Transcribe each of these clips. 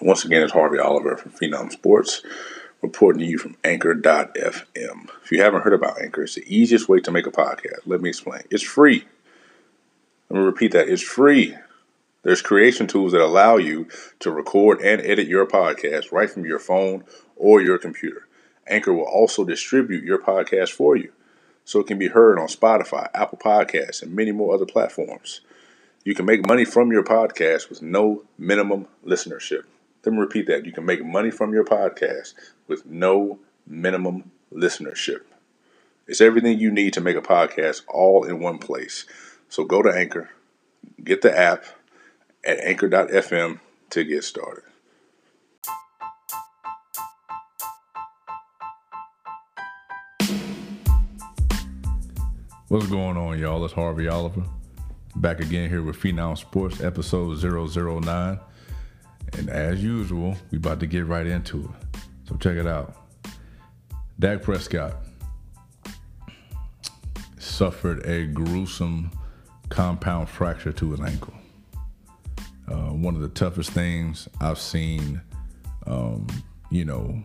Once again, it's Harvey Oliver from FENOM Sports, reporting to you from Anchor.fm. If you haven't heard about Anchor, it's the easiest way to make a podcast. Let me explain. It's free. Let me repeat that. It's free. There's creation tools that allow you to record and edit your podcast right from your phone or your computer. Anchor will also distribute your podcast for you so it can be heard on Spotify, Apple Podcasts, and many more other platforms. You can make money from your podcast with no minimum listenership. Let me repeat that. You can make money from your podcast with no minimum listenership. It's everything you need to make a podcast all in one place. So go to Anchor, get the app at anchor.fm to get started. What's going on, y'all? It's Harvey Oliver. Back again here with FENOM Sports, episode 009. And as usual, we about to get right into it. So check it out. Dak Prescott suffered a gruesome compound fracture to his ankle. Uh, one of the toughest things I've seen, um, you know,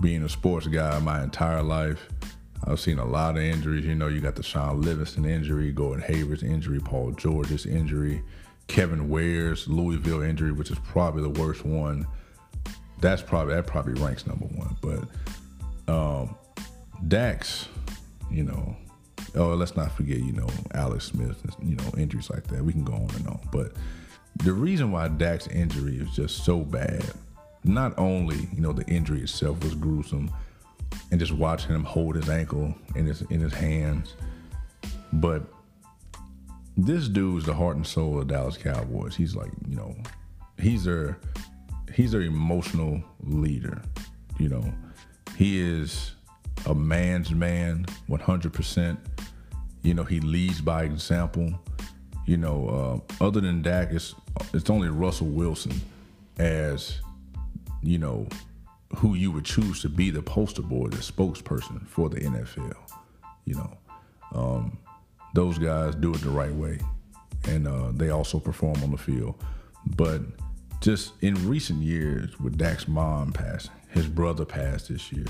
being a sports guy my entire life. I've seen a lot of injuries. You know, you got the Shaun Livingston injury, Gordon Hayward's injury, Paul George's injury, Kevin Ware's Louisville injury, which is probably the worst one. That's probably that probably ranks number one. But um, Dax, you know, oh let's not forget, you know, Alex Smith, you know, injuries like that. We can go on and on. But the reason why Dax's injury is just so bad, not only, you know, the injury itself was gruesome and just watching him hold his ankle in his in his hands. But this dude's the heart and soul of Dallas Cowboys. He's like, you know, he's their he's their emotional leader. You know, he is a man's man, 100%. You know, he leads by example. You know, uh, other than Dak, it's it's only Russell Wilson as you know who you would choose to be the poster boy, the spokesperson for the NFL. You know, um, those guys do it the right way, and uh, they also perform on the field. But just in recent years, with Dak's mom passing, his brother passed this year.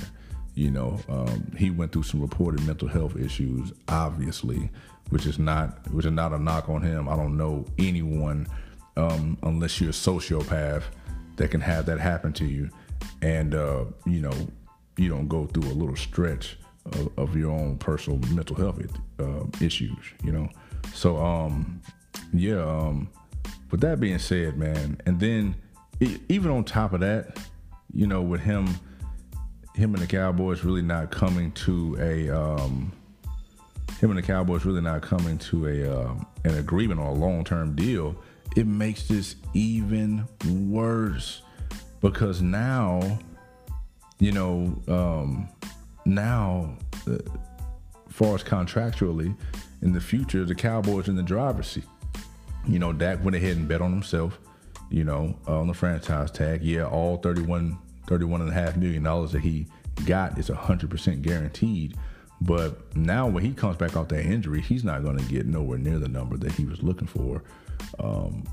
You know, um, he went through some reported mental health issues, obviously, which is not which is not a knock on him. I don't know anyone um, unless you're a sociopath that can have that happen to you and uh, you know you don't go through a little stretch of, of your own personal mental health uh, issues you know? So um yeah um with that being said man and then it, even on top of that you know with him him and the cowboys really not coming to a um him and the cowboys really not coming to a um, an agreement on a long-term deal it makes this even worse. Because now, you know, um, now, uh, far as contractually, in the future, the Cowboys in the driver's seat. You know, Dak went ahead and bet on himself, you know, uh, on the franchise tag. Yeah, all 31, 31 and a half million dollars that he got is 100% guaranteed. But now when he comes back off that injury, he's not going to get nowhere near the number that he was looking for um,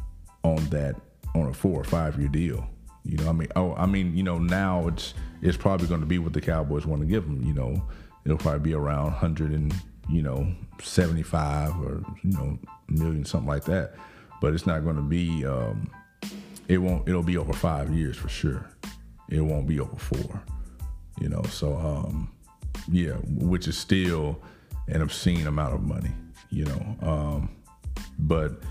on that on a four or five year deal. You know, I mean, oh, I mean, you know, now it's it's probably going to be what the Cowboys want to give him. You know, it'll probably be around hundred and you know seventy five or you know million something like that. But it's not going to be. Um, it won't. It'll be over five years for sure. It won't be over four. You know, so um, yeah, which is still an obscene amount of money. You know, um, but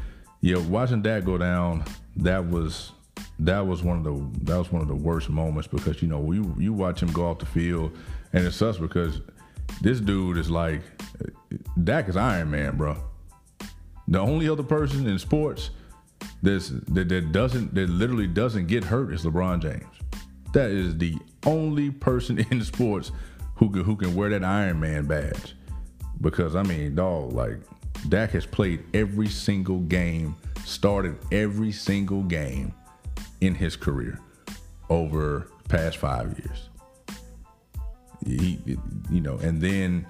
yeah, watching that go down, that was that was one of the that was one of the worst moments because you know you you watch him go off the field and it sucks because this dude is like Dak is Iron Man, bro. The only other person in sports that's that, that doesn't that literally doesn't get hurt is LeBron James. That is the only person in sports who can who can wear that Iron Man badge. Because I mean, dog, like Dak has played every single game, started every single game in his career over past five years. He, you know, and then,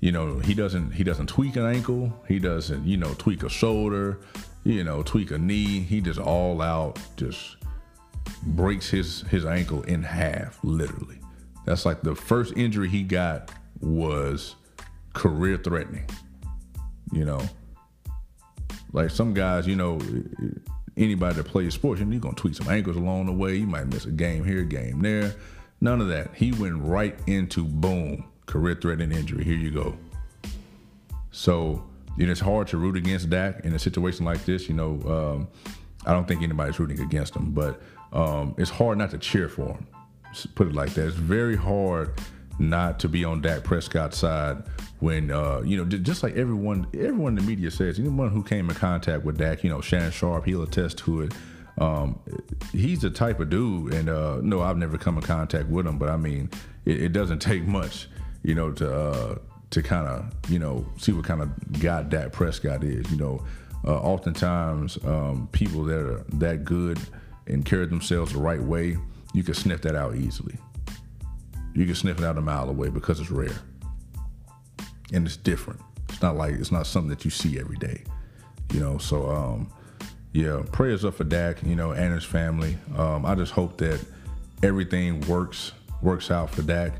you know, he doesn't he doesn't tweak an ankle. He doesn't, you know, tweak a shoulder. You know, tweak a knee. He just all out just breaks his his ankle in half, literally. That's like the first injury he got was career threatening. You know, like some guys, you know, anybody that plays sports, you're gonna tweak some ankles along the way. You might miss a game here, game there. None of that. He went right into boom, career threatening injury. Here you go. So, you know, it's hard to root against Dak in a situation like this. You know, um, I don't think anybody's rooting against him, but um, it's hard not to cheer for him. Put it like that. It's very hard not to be on Dak Prescott's side when uh, you know just like everyone everyone in the media says anyone who came in contact with Dak, you know Shannon Sharpe, he'll attest to it. Um, he's the type of dude, and uh, no, I've never come in contact with him, but I mean, it, it doesn't take much, you know, to uh, to kind of you know see what kind of guy Dak Prescott is. You know, uh, oftentimes um, people that are that good and carry themselves the right way, you can sniff that out easily. You can sniff it out a mile away because it's rare and it's different. It's not like it's not something that you see every day, you know. So um, yeah, prayers up for Dak, you know, and his family. Um, I just hope that everything works works out for Dak.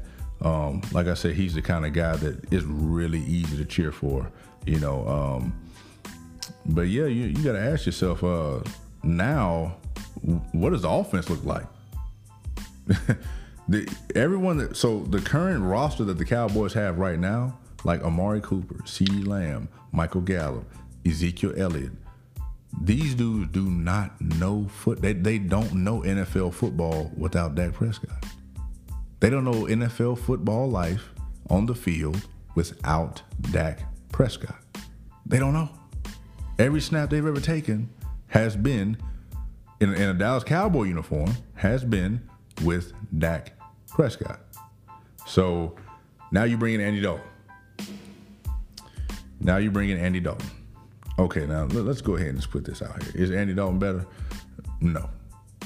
Um, like I said, he's the kind of guy that is really easy to cheer for, you know. Um, but yeah, you, you got to ask yourself uh, now, what does the offense look like? the, everyone that so the current roster that the Cowboys have right now like Amari Cooper, CeeDee Lamb, Michael Gallup, Ezekiel Elliott. These dudes do not know foot. They, they don't know NFL football without Dak Prescott. They don't know NFL football life on the field without Dak Prescott. They don't know. Every snap they've ever taken has been in, in a Dallas Cowboy uniform, has been with Dak Prescott. So now you bring in Andy Dalton. Now you bring in Andy Dalton. Okay, now let's go ahead and just put this out here. Is Andy Dalton better? No,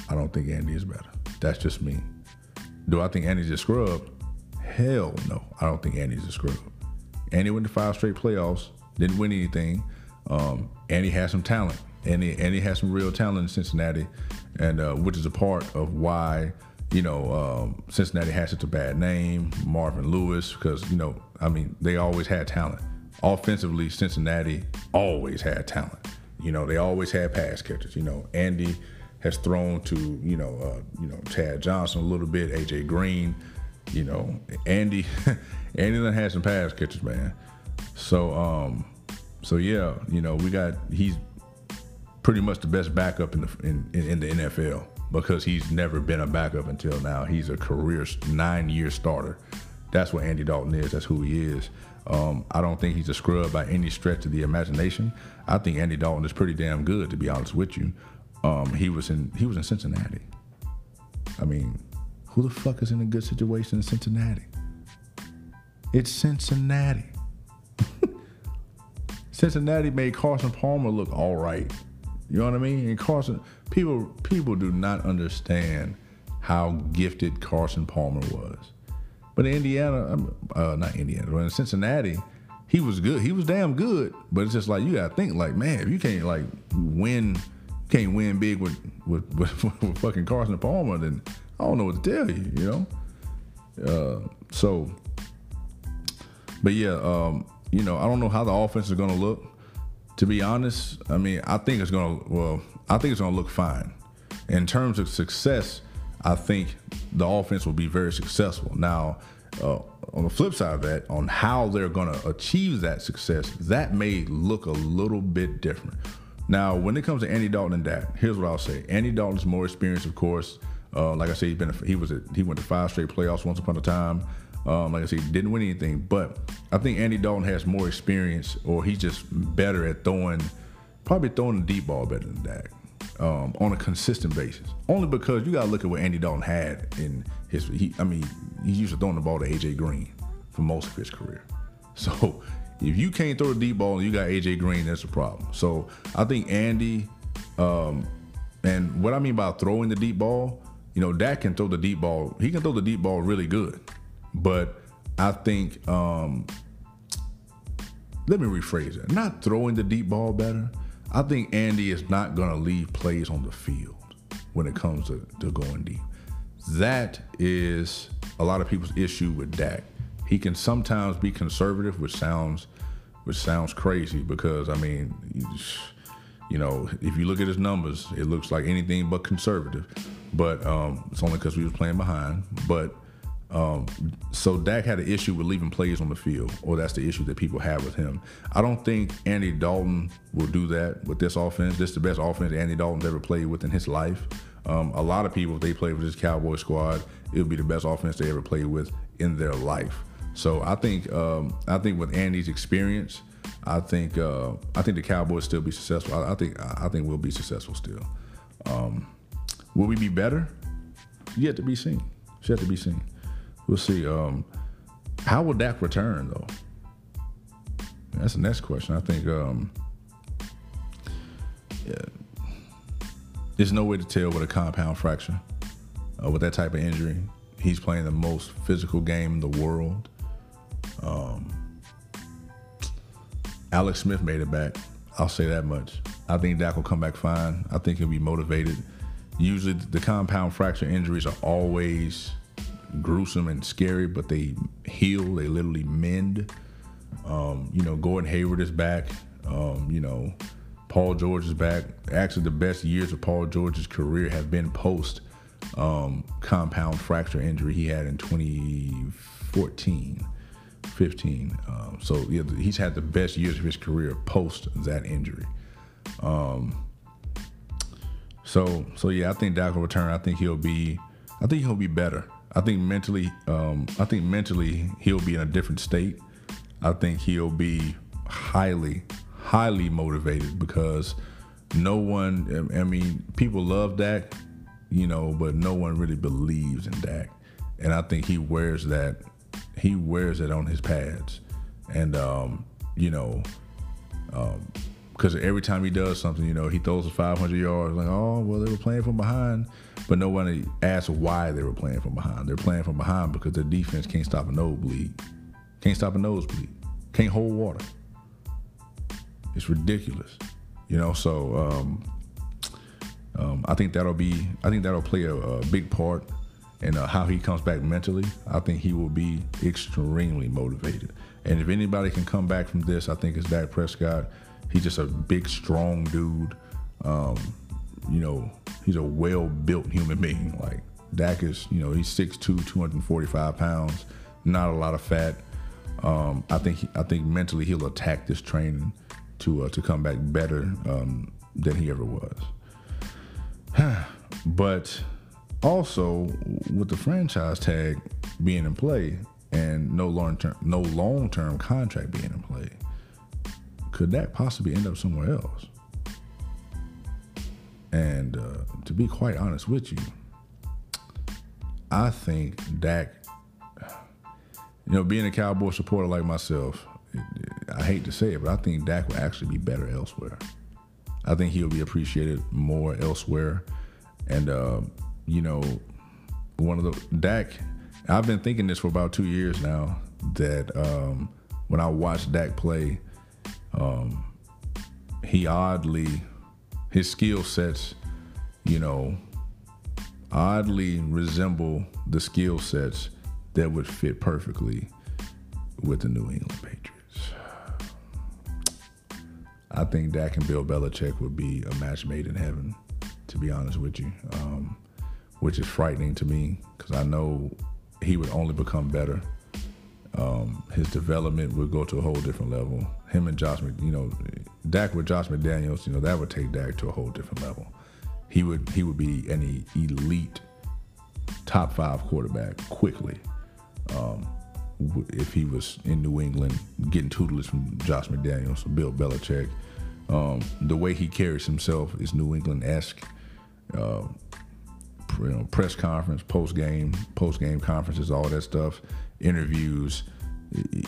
I don't think Andy is better. That's just me. Do I think Andy's a scrub? Hell no, I don't think Andy's a scrub. Andy went to five straight playoffs, didn't win anything. Um, Andy has some talent. Andy, Andy has some real talent in Cincinnati, and uh, which is a part of why you know um, Cincinnati has such a bad name. Marvin Lewis, because you know, I mean, they always had talent offensively, Cincinnati always had talent. You know, they always had pass catchers. You know, Andy has thrown to you know uh, you know Chad Johnson a little bit, AJ Green. You know, Andy Andy then had some pass catchers, man. So um, so yeah, you know we got he's pretty much the best backup in the in, in the NFL because he's never been a backup until now. He's a career nine year starter. That's what Andy Dalton is. That's who he is. Um, I don't think he's a scrub by any stretch of the imagination. I think Andy Dalton is pretty damn good, to be honest with you. Um, he was in he was in Cincinnati. I mean, who the fuck is in a good situation in Cincinnati? It's Cincinnati. Cincinnati made Carson Palmer look all right. You know what I mean? And Carson, people people do not understand how gifted Carson Palmer was. But in Indiana, uh, not Indiana, but in Cincinnati, he was good. He was damn good. But it's just like you gotta think like, man, if you can't like win, can't win big with with, with, with fucking Carson Palmer, then I don't know what to tell you. You know. Uh, so, but yeah, um, you know, I don't know how the offense is gonna look. To be honest, I mean, I think it's gonna well, I think it's gonna look fine. In terms of success, I think the offense will be very successful. Now, uh, on the flip side of that, on how they're going to achieve that success, that may look a little bit different. Now, when it comes to Andy Dalton and Dak, here's what I'll say: Andy Dalton's more experienced, of course. Uh, like I said, he's been a, he was a, he went to five straight playoffs once upon a time. Um, like I said, he didn't win anything, but I think Andy Dalton has more experience, or he's just better at throwing, probably throwing the deep ball better than Dak um, on a consistent basis. Only because you got to look at what Andy Dalton had in his. He, I mean, he's used to throwing the ball to AJ Green for most of his career. So if you can't throw a deep ball and you got AJ Green, that's a problem. So I think Andy, um, and what I mean by throwing the deep ball, you know, Dak can throw the deep ball. He can throw the deep ball really good, but I think. Um, let me rephrase it. Not throwing the deep ball better I think Andy is not going to leave plays on the field. when it comes to, to going deep. That is a lot of people's issue with Dak. He can sometimes be conservative, which sounds which sounds crazy because I mean, you know, if you look at his numbers, it looks like anything but conservative. But um, it's only because we was playing behind. But um, so Dak had an issue with leaving plays on the field, or that's the issue that people have with him. I don't think Andy Dalton will do that with this offense. This is the best offense Andy Dalton's ever played with in his life. Um, a lot of people, if they play with this Cowboy squad, it would be the best offense they ever played with in their life. So I think um, I think with Andy's experience, I think uh, I think the Cowboys still be successful. I, I think I think we'll be successful still. Um, will we be better? Yet to be seen. Yet to be seen. We'll see. Um, how will Dak return though? That's the next question. I think. Um, yeah, there's no way to tell with a compound fracture, uh, with that type of injury. He's playing the most physical game in the world. Um, Alex Smith made it back. I'll say that much. I think Dak will come back fine. I think he'll be motivated. Usually, the compound fracture injuries are always gruesome and scary, but they heal. They literally mend. Um, you know, Gordon Hayward is back. Um, you know, Paul George is back. Actually, the best years of Paul George's career have been post um, compound fracture injury he had in 2014, 15. Um, so yeah, he's had the best years of his career post that injury. Um, so so yeah, I think Dak will return. I think he'll be, I think he'll be better. I think mentally, um, I think mentally he'll be in a different state. I think he'll be highly, highly motivated because no one, I mean, people love Dak, you know, but no one really believes in Dak. And I think he wears that, he wears it on his pads. And, um, you know, because um, every time he does something, you know, he throws a 500 yards, like, oh, well, they were playing from behind. But nobody asked why they were playing from behind. They're playing from behind because their defense can't stop a nosebleed, can't stop a nosebleed, can't hold water. It's ridiculous, you know. So um, um, I think that'll be, I think that'll play a, a big part in uh, how he comes back mentally. I think he will be extremely motivated. And if anybody can come back from this, I think it's Dak Prescott. He's just a big, strong dude. Um, you know, he's a well built human being. Like Dak is, you know, he's 6'2", 245 pounds, not a lot of fat. Um, I think he, I think mentally he'll attack this training to uh, to come back better um, than he ever was. but also with the franchise tag being in play and no long term no long term contract being in play, could that possibly end up somewhere else? And uh, to be quite honest with you, I think Dak, you know, being a Cowboy supporter like myself, I hate to say it, but I think Dak will actually be better elsewhere. I think he'll be appreciated more elsewhere. And, uh, you know, one of the, Dak, I've been thinking this for about two years now that um, when I watch Dak play, um, he oddly his skill sets, you know, oddly resemble the skill sets that would fit perfectly with the New England Patriots. I think Dak and Bill Belichick would be a match made in heaven, to be honest with you, um, which is frightening to me because I know he would only become better. Um, his development would go to a whole different level. Him and Josh, you know, Dak with Josh McDaniels, you know, that would take Dak to a whole different level. He would he would be an elite top five quarterback quickly. Um, if he was in New England getting tutelage from Josh McDaniels, Bill Belichick, um, the way he carries himself is New England esque. Uh, you know, press conference, post game, post game conferences, all that stuff, interviews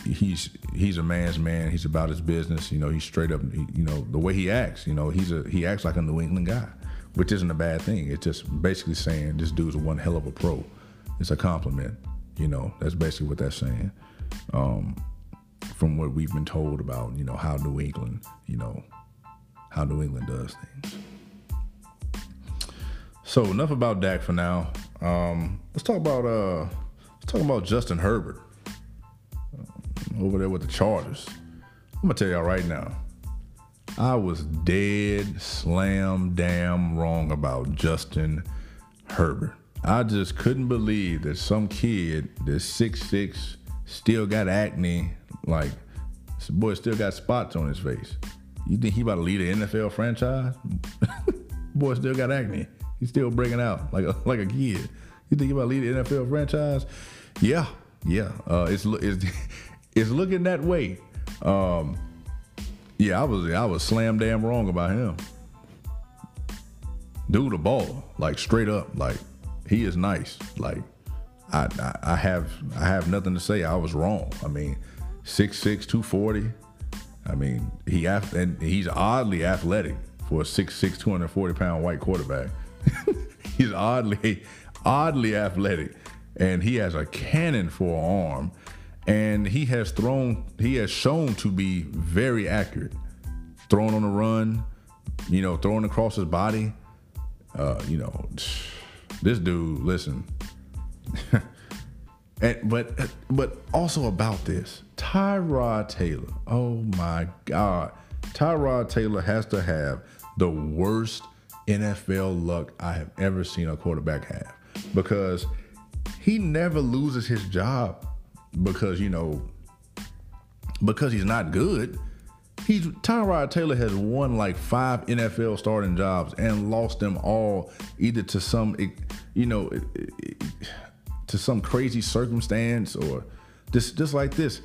he's he's a man's man. He's about his business. You know, he's straight up. You know, the way he acts. You know, he's a he acts like a New England guy, which isn't a bad thing. It's just basically saying this dude's one hell of a pro. It's a compliment. You know, that's basically what that's saying. Um, from what we've been told about, you know, how New England, you know, how New England does things. So enough about Dak for now. Um, let's talk about uh, let's talk about Justin Herbert over there with the Chargers. I'm gonna tell y'all right now. I was dead slam damn wrong about Justin Herbert. I just couldn't believe that some kid that's six six still got acne, like this boy still got spots on his face. You think he about to lead an NFL franchise? boy still got acne. He's still breaking out like a like a kid. You think he about to lead an NFL franchise? Yeah, yeah. Uh, it's it's it's looking that way. Um, yeah, I was I was slam damn wrong about him. Dude, the ball like straight up, like he is nice. Like I, I, I have I have nothing to say. I was wrong. I mean, 6'6", 240. I mean, he and he's oddly athletic for a 6'6", 240 pound white quarterback. he's oddly oddly athletic, and he has a cannon for an arm, and he has thrown he has shown to be very accurate, throwing on the run, you know, throwing across his body. Uh, you know, this dude, listen. and but but also about this, Tyrod Taylor. Oh my God, Tyrod Taylor has to have the worst NFL luck I have ever seen a quarterback have because he never loses his job because you know because he's not good. He's Tyrod Taylor has won like five NFL starting jobs and lost them all either to some you know to some crazy circumstance or just just like this.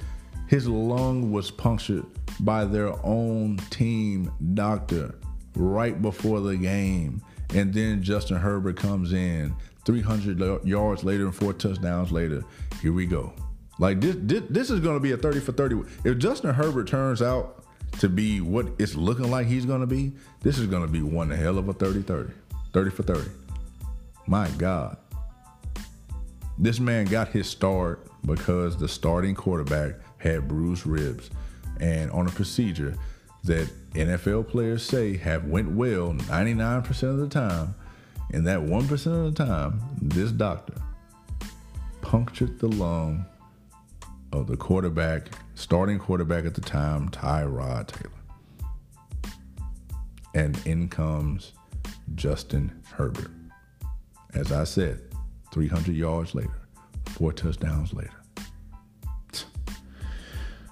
His lung was punctured by their own team doctor right before the game. And then Justin Herbert comes in 300 yards later and four touchdowns later. Here we go. Like this, this, this is going to be a 30 for 30. If Justin Herbert turns out to be what it's looking like he's going to be, this is going to be one hell of a 30 30. 30 for 30. My God. This man got his start because the starting quarterback had bruised ribs and on a procedure that NFL players say have went well 99% of the time. And that 1% of the time, this doctor punctured the lung of the quarterback, starting quarterback at the time, Tyrod Taylor. And in comes Justin Herbert. As I said, 300 yards later, four touchdowns later.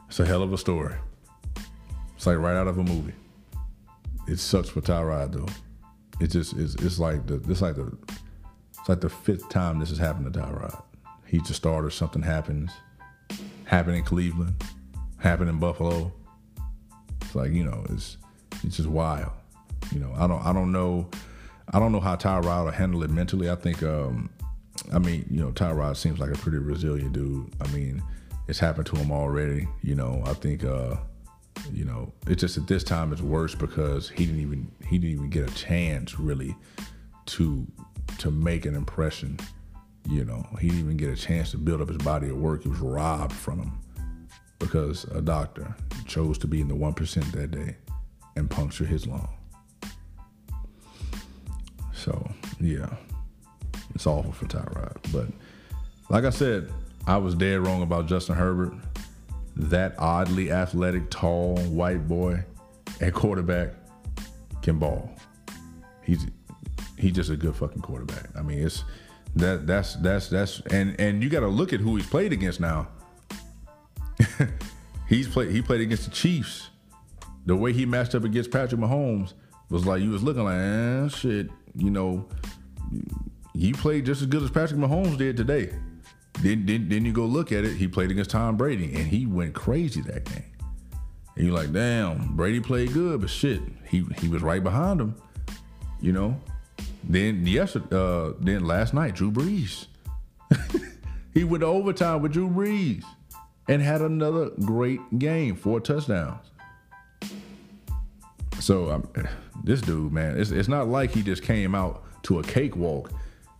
It's a hell of a story. It's like right out of a movie. It sucks for Tyrod though. It just is. It's like the. It's like the. It's like the fifth time this has happened to Tyrod. He's a starter. Something happens happened in Cleveland, happened in Buffalo. It's like you know, it's it's just wild. You know, I don't I don't know I don't know how Tyrod will handle it mentally. I think um, I mean you know Tyrod seems like a pretty resilient dude. I mean it's happened to him already. You know I think uh, you know it's just at this time it's worse because he didn't even he didn't even get a chance really to to make an impression you know, he didn't even get a chance to build up his body of work. He was robbed from him because a doctor chose to be in the 1% that day and puncture his lung. So, yeah, it's awful for Tyrod. But like I said, I was dead wrong about Justin Herbert. That oddly athletic, tall, white boy at quarterback can ball. He's he's just a good fucking quarterback. I mean, it's that that's that's that's and and you got to look at who he's played against now. he's played he played against the Chiefs. The way he matched up against Patrick Mahomes was like you was looking like, eh, shit, you know, he played just as good as Patrick Mahomes did today. Then, then, then you go look at it. He played against Tom Brady, and he went crazy that game. And you're like, damn, Brady played good, but shit, he he was right behind him. You know, then yesterday, uh, then last night, Drew Brees. he went to overtime with Drew Brees and had another great game, four touchdowns. So um, this dude, man, it's, it's not like he just came out to a cakewalk.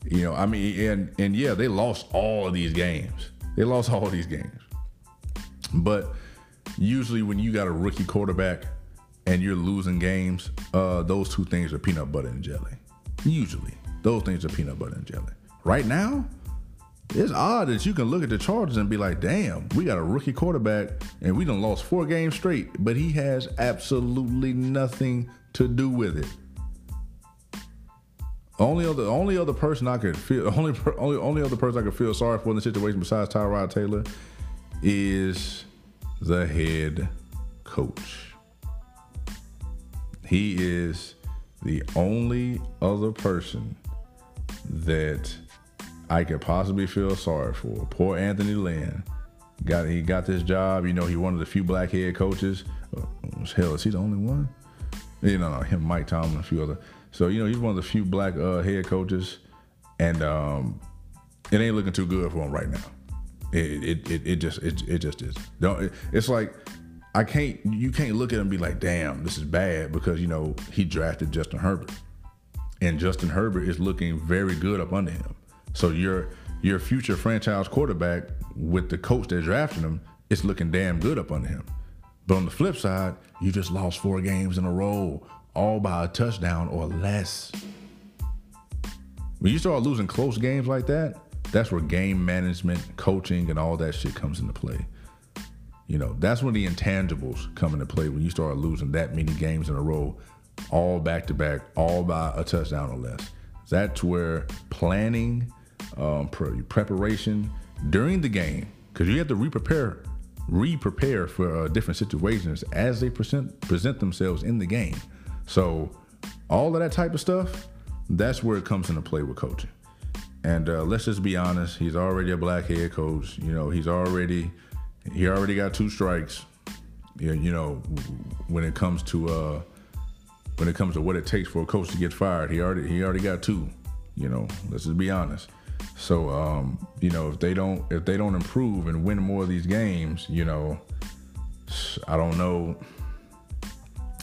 You know, I mean, and and yeah, they lost all of these games. They lost all of these games. But usually, when you got a rookie quarterback and you're losing games, uh, those two things are peanut butter and jelly. Usually. Those things are peanut butter and jelly. Right now, it's odd that you can look at the Chargers and be like, damn, we got a rookie quarterback and we done lost four games straight, but he has absolutely nothing to do with it. Only other only other person I could feel only only only other person I could feel sorry for in the situation besides Tyrod Taylor is the head coach. He is the only other person that I could possibly feel sorry for. Poor Anthony Lynn. Got he got this job. You know, he one of the few black head coaches. Uh, hell, is he the only one? You know, him, Mike Tomlin, a few other. So you know, he's one of the few black uh, head coaches, and um, it ain't looking too good for him right now. It it it, it just it, it just is. Don't. It, it's like I can't. You can't look at him and be like, "Damn, this is bad," because you know he drafted Justin Herbert, and Justin Herbert is looking very good up under him. So your your future franchise quarterback with the coach that drafted him is looking damn good up under him. But on the flip side, you just lost four games in a row, all by a touchdown or less. When you start losing close games like that, that's where game management, coaching, and all that shit comes into play. You know, that's when the intangibles come into play when you start losing that many games in a row, all back to back, all by a touchdown or less. That's where planning um, pre- preparation during the game because you have to re-prepare re-prepare for uh, different situations as they present present themselves in the game so all of that type of stuff that's where it comes into play with coaching and uh, let's just be honest he's already a black head coach you know he's already he already got two strikes you know when it comes to uh, when it comes to what it takes for a coach to get fired he already he already got two you know let's just be honest so um, you know, if they don't if they don't improve and win more of these games, you know, I don't know.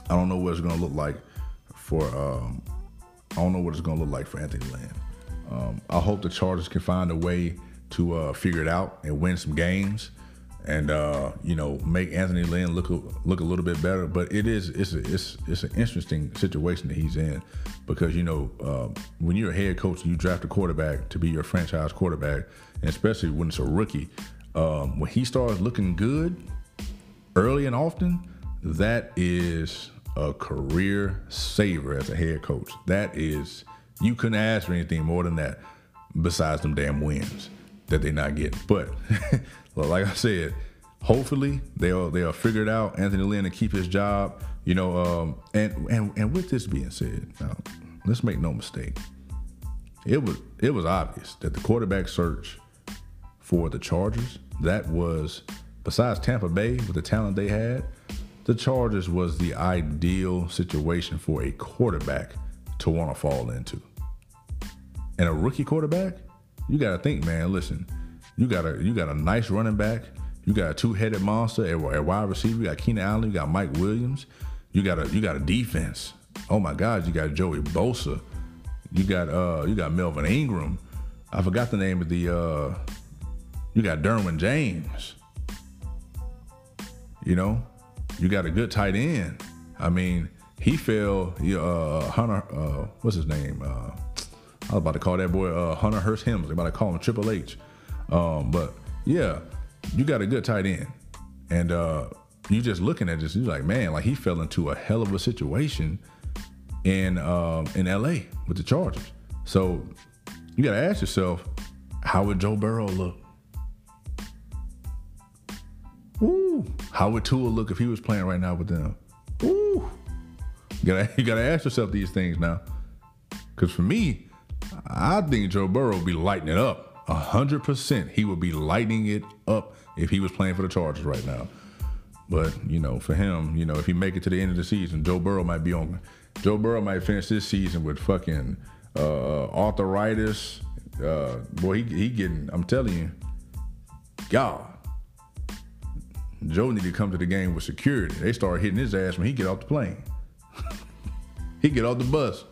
I don't know what it's gonna look like for. Um, I don't know what it's gonna look like for Anthony Lynn. Um, I hope the Chargers can find a way to uh, figure it out and win some games and uh, you know make Anthony Lynn look a, look a little bit better. But it is it's a, it's it's an interesting situation that he's in because you know uh, when you're a head coach and you draft a quarterback to be your franchise quarterback, and especially when it's a rookie, um, when he starts looking good early and often, that is a career saver as a head coach. That is you couldn't ask for anything more than that besides them damn wins that they're not getting. But well, like I said, hopefully they'll they'll figure it out. Anthony Lynn to keep his job. You know, um, and and and with this being said, now let's make no mistake. It was it was obvious that the quarterback search for the Chargers that was besides Tampa Bay with the talent they had, the Chargers was the ideal situation for a quarterback to want to fall into. And a rookie quarterback, you got to think, man. Listen, you got a you got a nice running back. You got a two-headed monster at, wide receiver. You got Keenan Allen. You got Mike Williams. You got a you got a defense. Oh my God, you got Joey Bosa. You got uh you got Melvin Ingram. I forgot the name of the uh you got Derwin James. You know, you got a good tight end. I mean, he fell. Uh, Hunter, uh, what's his name? Uh, I was about to call that boy uh, Hunter Hearst Helmsley. About to call him Triple H. Um, but yeah, you got a good tight end, and uh, you just looking at this, you're like, man, like he fell into a hell of a situation in uh, in L.A. with the Chargers. So you got to ask yourself, how would Joe Burrow look? Ooh, how would Tua look if he was playing right now with them? Ooh, you gotta you gotta ask yourself these things now, because for me, I think Joe Burrow be lighting it up hundred percent he would be lighting it up if he was playing for the Chargers right now. But you know, for him, you know, if he make it to the end of the season, Joe Burrow might be on. Joe Burrow might finish this season with fucking uh, arthritis. Uh, boy, he he getting. I'm telling you, God, Joe need to come to the game with security. They start hitting his ass when he get off the plane. he get off the bus.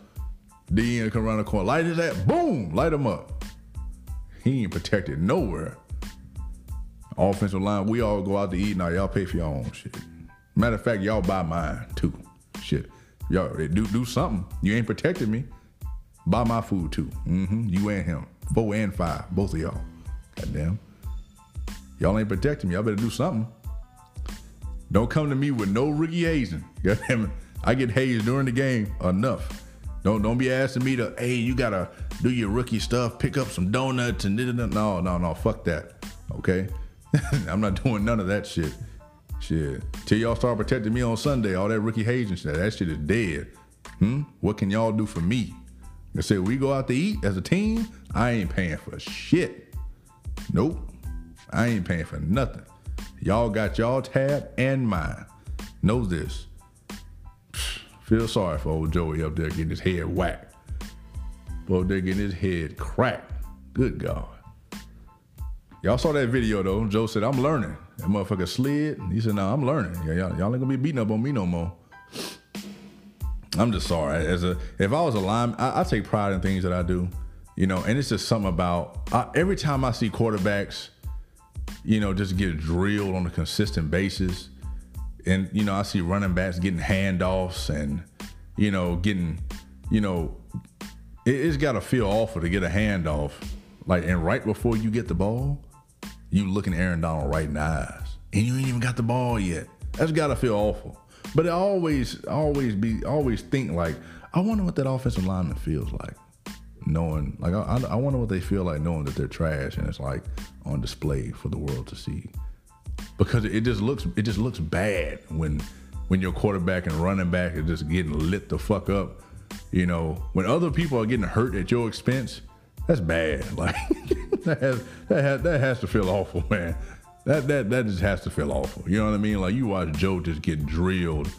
DN come around the corner, light his ass, boom, light him up. He ain't protected nowhere. Offensive line, we all go out to eat now. Y'all pay for your own shit. Matter of fact, y'all buy mine too. Shit. Y'all do do something. You ain't protecting me. Buy my food too. Mm-hmm. You and him. Four and five. Both of y'all. Goddamn. Y'all ain't protecting me. Y'all better do something. Don't come to me with no rookie hazing. Goddamn. I get hazed during the game enough. Don't don't be asking me to, hey, you gotta do your rookie stuff, pick up some donuts and no, no, no, fuck that. Okay? I'm not doing none of that shit. Shit. Till y'all start protecting me on Sunday, all that rookie hazing shit, that shit is dead. Hmm? What can y'all do for me? I said, we go out to eat as a team, I ain't paying for shit. Nope. I ain't paying for nothing. Y'all got y'all tab and mine. Know this. Feel sorry for old Joey up there getting his head whacked. Up there getting his head cracked. Good God. Y'all saw that video though. Joe said, I'm learning. That motherfucker slid. He said, No, I'm learning. y'all, y'all ain't gonna be beating up on me no more. I'm just sorry. As a if I was a lineman, I, I, take pride in things that I do, you know, and it's just something about I, every time I see quarterbacks, you know, just get drilled on a consistent basis, and you know, I see running backs getting handoffs and you know, getting, you know, it, it's got to feel awful to get a handoff, like, and right before you get the ball, you looking Aaron Donald right in the eyes, and you ain't even got the ball yet. That's got to feel awful. But I always, always be, always think like, I wonder what that offensive lineman feels like, knowing, like, I, I wonder what they feel like knowing that they're trash and it's like on display for the world to see, because it just looks, it just looks bad when, when your quarterback and running back are just getting lit the fuck up. You know, when other people are getting hurt at your expense, that's bad. Like that has that has, that has to feel awful, man. That that that just has to feel awful. You know what I mean? Like you watch Joe just get drilled,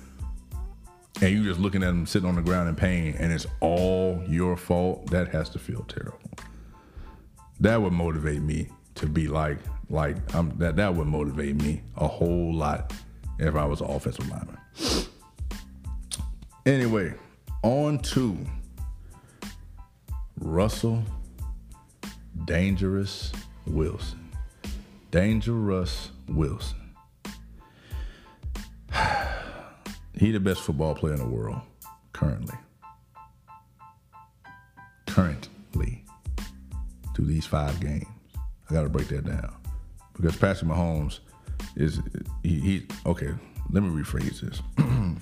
and you just looking at him sitting on the ground in pain, and it's all your fault. That has to feel terrible. That would motivate me to be like like I'm that that would motivate me a whole lot if I was an offensive lineman. Anyway, on to Russell Dangerous Wilson. Dangerous Wilson. he the best football player in the world currently. Currently. Through these five games. I gotta break that down. Because Patrick Mahomes is he, he okay, let me rephrase this.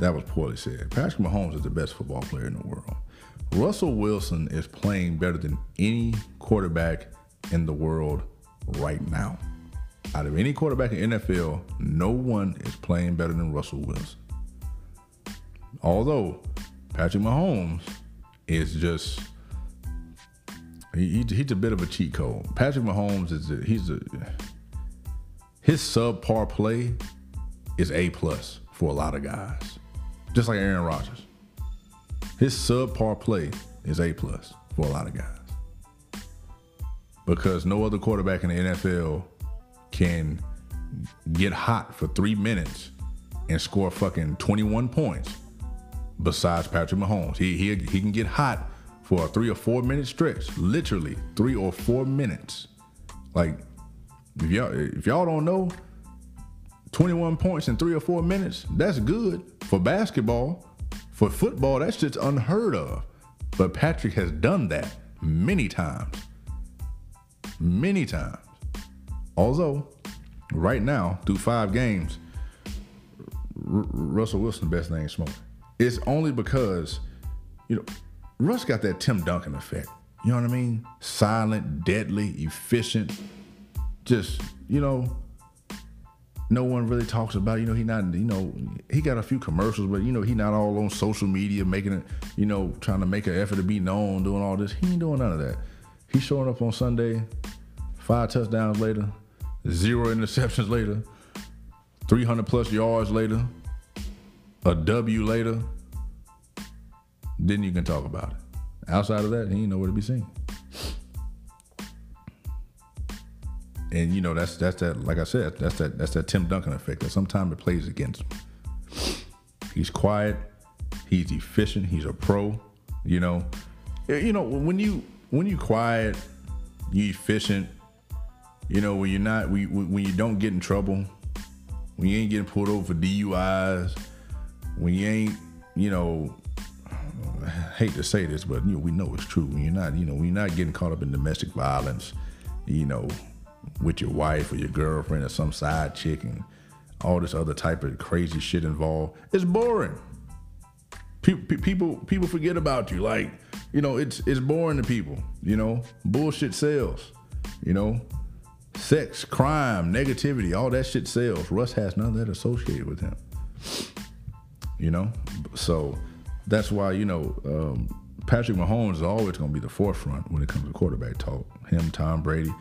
that was poorly said. Patrick Mahomes is the best football player in the world. Russell Wilson is playing better than any quarterback in the world right now. Out of any quarterback in NFL, no one is playing better than Russell Wilson. Although Patrick Mahomes is just he, he's a bit of a cheat code. Patrick Mahomes is a, he's a his subpar play is a plus for a lot of guys, just like Aaron Rodgers. His subpar play is a plus for a lot of guys because no other quarterback in the NFL can get hot for three minutes and score fucking 21 points besides Patrick Mahomes. He, he, he can get hot for a three or four minute stretch, literally three or four minutes. Like, if y'all, if y'all don't know, 21 points in three or four minutes, that's good for basketball. For football, that's just unheard of. But Patrick has done that many times many times. Although, right now, through five games, R- Russell Wilson best name smoking. It's only because, you know, Russ got that Tim Duncan effect. You know what I mean? Silent, deadly, efficient. Just, you know, no one really talks about. You know, he not. You know, he got a few commercials, but you know, he not all on social media making it. You know, trying to make an effort to be known, doing all this. He ain't doing none of that. He's showing up on Sunday, five touchdowns later, zero interceptions later, 300 plus yards later, a W later. Then you can talk about it. Outside of that, he ain't nowhere to be seen. And you know that's that's that like I said that's that that's that Tim Duncan effect that sometimes it plays against him. He's quiet, he's efficient, he's a pro. You know, you know when you when you quiet, you efficient. You know when you're not when, when you don't get in trouble, when you ain't getting pulled over for DUIs, when you ain't you know hate to say this, but you know, we know it's true. You're not, you know, you're not getting caught up in domestic violence, you know, with your wife or your girlfriend or some side chick and all this other type of crazy shit involved, it's boring. People, people, people forget about you. Like, you know, it's it's boring to people. You know, bullshit sells. You know, sex, crime, negativity, all that shit sells. Russ has none of that associated with him. You know, so that's why you know um, Patrick Mahomes is always going to be the forefront when it comes to quarterback talk. Him, Tom Brady,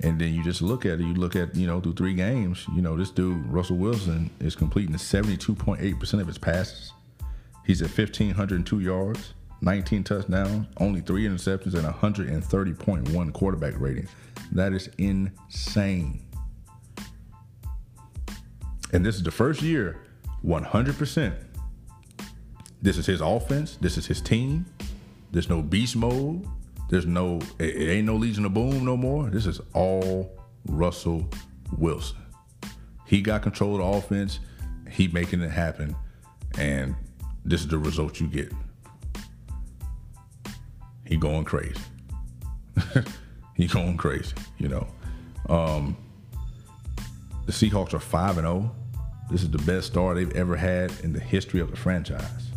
and then you just look at it. You look at you know through three games. You know this dude Russell Wilson is completing seventy two point eight percent of his passes. He's at 1,502 yards, 19 touchdowns, only three interceptions, and 130.1 quarterback rating. That is insane. And this is the first year, 100%. This is his offense. This is his team. There's no beast mode. There's no, it, it ain't no Legion of Boom no more. This is all Russell Wilson. He got control of the offense. He making it happen. And this is the result you get. He going crazy. he going crazy, you know. Um, the Seahawks are 5 and 0. This is the best start they've ever had in the history of the franchise.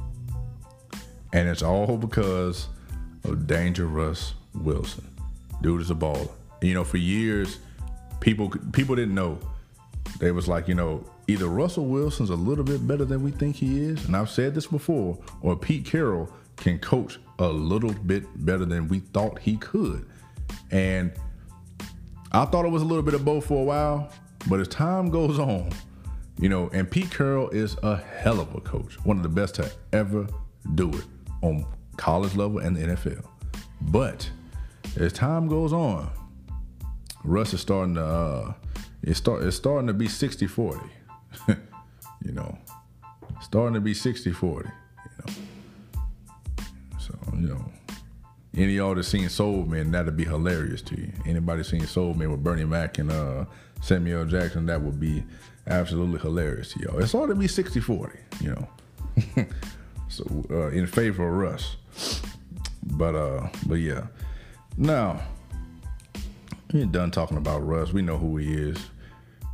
And it's all because of DangeRuss Wilson. Dude is a baller. You know, for years, people people didn't know. They was like, you know, either Russell Wilson's a little bit better than we think he is, and I've said this before, or Pete Carroll can coach a little bit better than we thought he could. And I thought it was a little bit of both for a while, but as time goes on, you know, and Pete Carroll is a hell of a coach, one of the best to ever do it on college level and the NFL. But as time goes on, Russ is starting to uh, start it's starting to be 60-40. you know, starting to be 60 40. You know, so, you know, any y'all that seen Soul Man, that'd be hilarious to you. Anybody seen Soul Man with Bernie Mac and uh, Samuel Jackson, that would be absolutely hilarious to y'all. It's all to be 60 40, you know. so, uh, in favor of Russ. But, uh, but yeah. Now, we ain't done talking about Russ. We know who he is.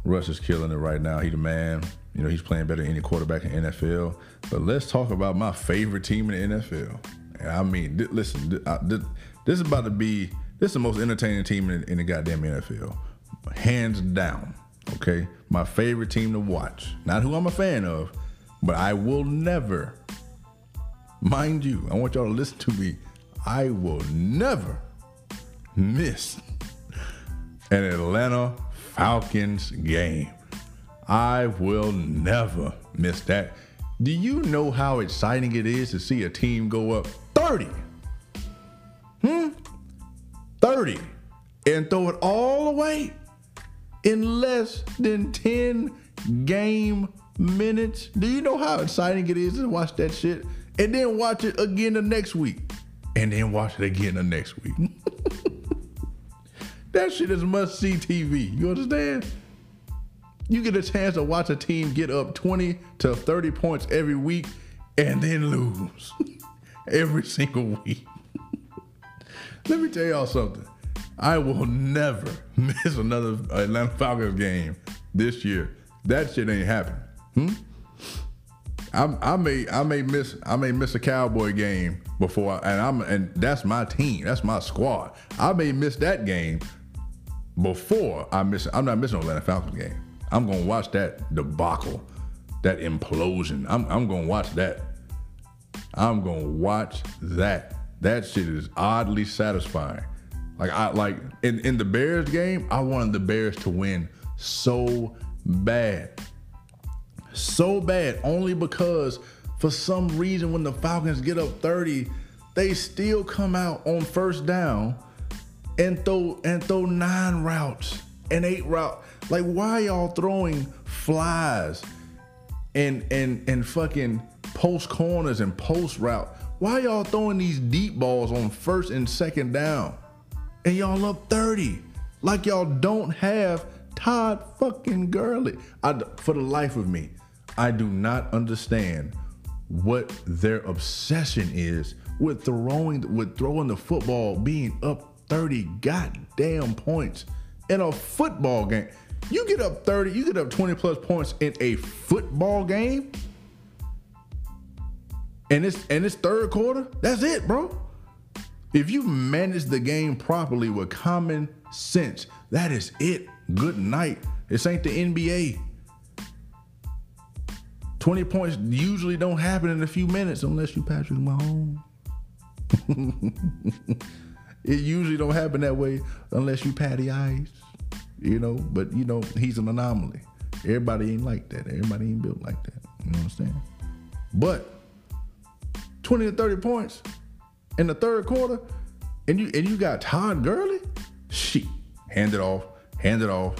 Russ is killing it right now. He the man. You know, he's playing better than any quarterback in NFL. But let's talk about my favorite team in the NFL. I mean, th- listen, th- I, th- this is about to be this is the most entertaining team in, in the goddamn NFL, hands down. Okay, my favorite team to watch. Not who I'm a fan of, but I will never, mind you, I want y'all to listen to me. I will never miss an Atlanta Falcons game. I will never miss that. Do you know how exciting it is to see a team go up 30? Hmm? 30 and throw it all away in less than 10 game minutes? Do you know how exciting it is to watch that shit and then watch it again the next week and then watch it again the next week? that shit is must see TV. You understand? You get a chance to watch a team get up 20 to 30 points every week and then lose every single week. Let me tell y'all something. I will never miss another Atlanta Falcons game this year. That shit ain't happening. Hmm? I, may I may miss I may miss a Cowboy game before and I'm and that's my team. That's my squad. I may miss that game before I miss I'm not missing Atlanta Falcons game. I'm gonna watch that debacle, that implosion. I'm I'm gonna watch that. I'm gonna watch that. That shit is oddly satisfying. Like I like in, in the Bears game, I wanted the Bears to win so bad. So bad, only because for some reason when the Falcons get up 30, they still come out on first down and throw and throw nine routes and eight routes. Like, why y'all throwing flies and and and fucking post corners and post route? Why y'all throwing these deep balls on first and second down? And y'all up 30. Like y'all don't have Todd fucking Gurley. I, for the life of me, I do not understand what their obsession is with throwing with throwing the football being up 30 goddamn points in a football game. You get up 30, you get up 20 plus points in a football game. And it's and it's third quarter. That's it, bro. If you manage the game properly with common sense, that is it. Good night. This ain't the NBA. 20 points usually don't happen in a few minutes unless you Patrick Mahomes. it usually don't happen that way unless you Patty Ice. You know, but you know, he's an anomaly. Everybody ain't like that. Everybody ain't built like that. You know what I'm saying? But 20 to 30 points in the third quarter, and you and you got Todd Gurley, shit. Hand it off, hand it off,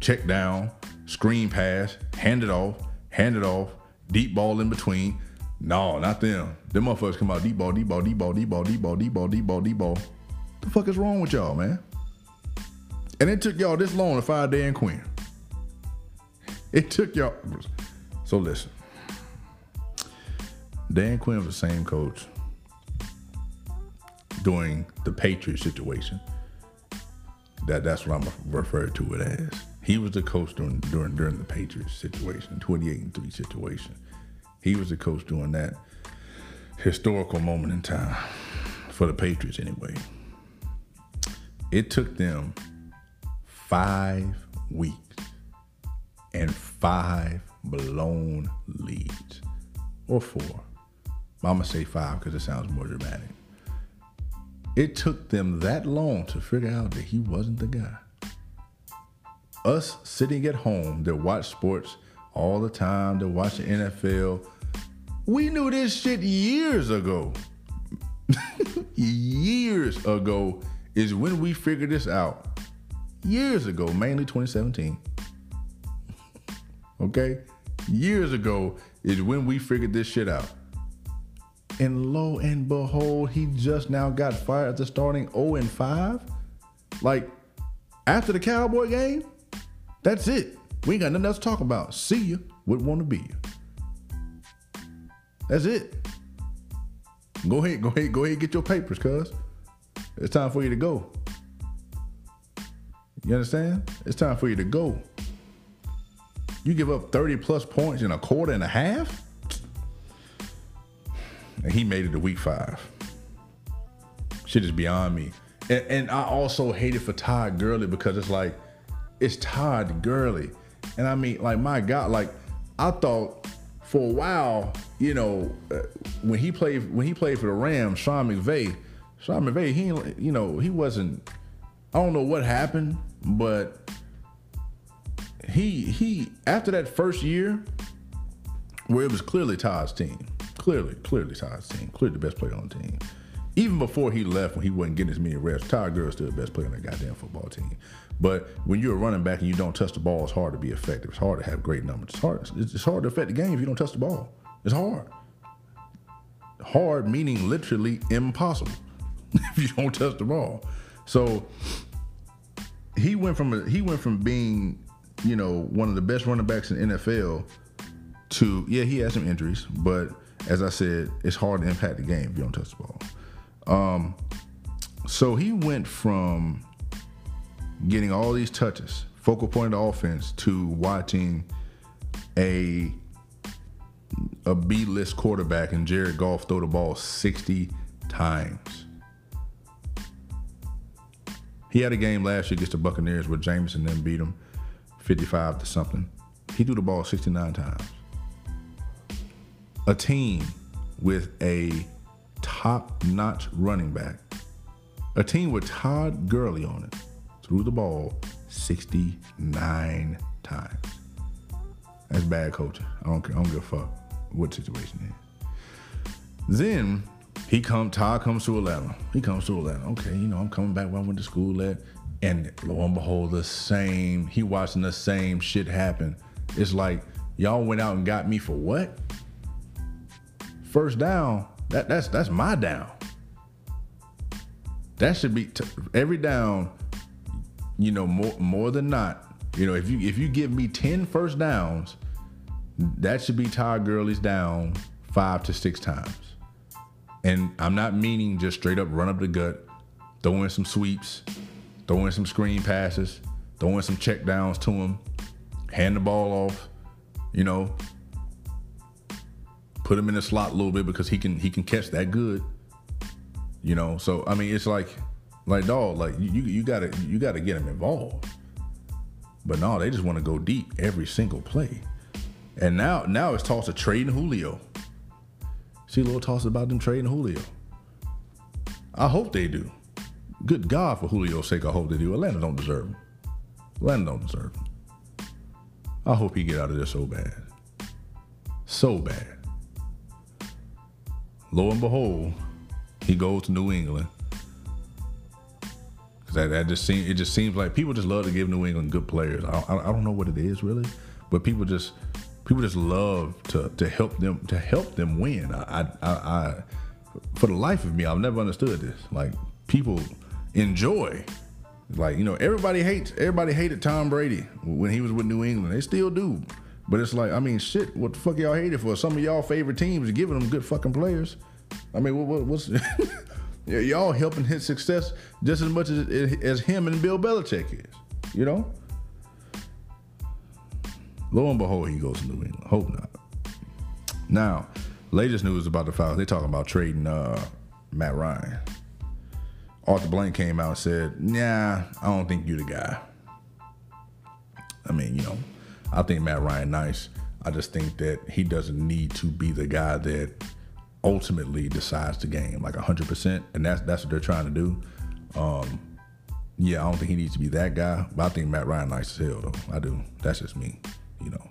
check down, screen pass, hand it off, hand it off, deep ball in between. No, not them. Them motherfuckers come out deep ball, deep ball, deep ball, deep ball, deep ball, deep ball, deep ball, deep ball. The fuck is wrong with y'all, man? And it took y'all this long to fire Dan Quinn. It took y'all. So listen, Dan Quinn was the same coach during the Patriots situation. That that's what I'm referring to it as. He was the coach during during during the Patriots situation, 28 and 3 situation. He was the coach during that historical moment in time for the Patriots anyway. It took them five weeks and five blown leads, or four. I'm gonna say five because it sounds more dramatic. It took them that long to figure out that he wasn't the guy. Us sitting at home that watch sports all the time, that watch the NFL, we knew this shit years ago. years ago is when we figured this out. Years ago, mainly 2017. okay? Years ago is when we figured this shit out. And lo and behold, he just now got fired after starting 0 and 5. Like, after the Cowboy game, that's it. We ain't got nothing else to talk about. See you. Would want to be you. That's it. Go ahead, go ahead, go ahead, get your papers, cuz. It's time for you to go. You understand? It's time for you to go. You give up 30 plus points in a quarter and a half? and he made it to week five. Shit is beyond me. And, and I also hate it for Todd Gurley because it's like, it's Todd Gurley. And I mean, like, my God, like, I thought for a while, you know, uh, when he played when he played for the Rams, Sean McVay, Sean McVay, he you know he wasn't. I don't know what happened, but he he after that first year, where it was clearly Todd's team, Clearly, clearly Todd's team. Clearly the best player on the team. Even before he left, when he wasn't getting as many reps, Todd Gurley's still the best player on that goddamn football team. But when you're a running back and you don't touch the ball, it's hard to be effective. It's hard to have great numbers. It's hard. It's hard to affect the game if you don't touch the ball. It's hard. Hard meaning literally impossible if you don't touch the ball. So he went from a, he went from being you know one of the best running backs in NFL to yeah he had some injuries, but as I said, it's hard to impact the game if you don't touch the ball. Um, so he went from getting all these touches, focal point of offense, to watching a a B list quarterback and Jared Goff throw the ball 60 times. He had a game last year against the Buccaneers where Jameis Winston beat him 55 to something. He threw the ball 69 times a team with a top notch running back, a team with Todd Gurley on it, threw the ball 69 times. That's bad coaching. I don't, I don't give a fuck what situation is. Then he come, Todd comes to Atlanta. He comes to Atlanta. Okay, you know, I'm coming back where I went to school at. And lo and behold, the same, he watching the same shit happen. It's like, y'all went out and got me for what? first down, that that's that's my down. That should be t- every down. You know, more more than not. You know, if you if you give me 10 first downs, that should be Todd Gurley's down five to six times. And I'm not meaning just straight up run up the gut, throw in some sweeps, throw in some screen passes, throw in some check downs to him, hand the ball off, you know, put him in the slot a little bit because he can he can catch that good. You know, so I mean it's like like dog, like you you gotta you gotta get him involved. But no, they just want to go deep every single play. And now now it's tossed to trading Julio. See little toss about them trading Julio. I hope they do. Good God, for Julio's sake, I hope they do. Atlanta don't deserve him. Atlanta don't deserve him. I hope he get out of there so bad. So bad. Lo and behold, he goes to New England. That, that just seems it just seems like people just love to give New England good players. I, I, I don't know what it is really, but people just people just love to to help them to help them win. I, I, I, for the life of me, I've never understood this. Like people enjoy, like you know, everybody hates everybody hated Tom Brady when he was with New England. They still do, but it's like I mean, shit. What the fuck y'all hated for? Some of y'all favorite teams giving them good fucking players. I mean, what, what, what's y'all helping his success just as much as as him and Bill Belichick is, you know? Lo and behold, he goes to New England. Hope not. Now, latest news about the Falcons. They talking about trading uh, Matt Ryan. Arthur Blank came out and said, "Nah, I don't think you're the guy." I mean, you know, I think Matt Ryan nice. I just think that he doesn't need to be the guy that ultimately decides the game like 100%, and that's that's what they're trying to do. Um, yeah, I don't think he needs to be that guy, but I think Matt Ryan nice as hell though. I do. That's just me you know.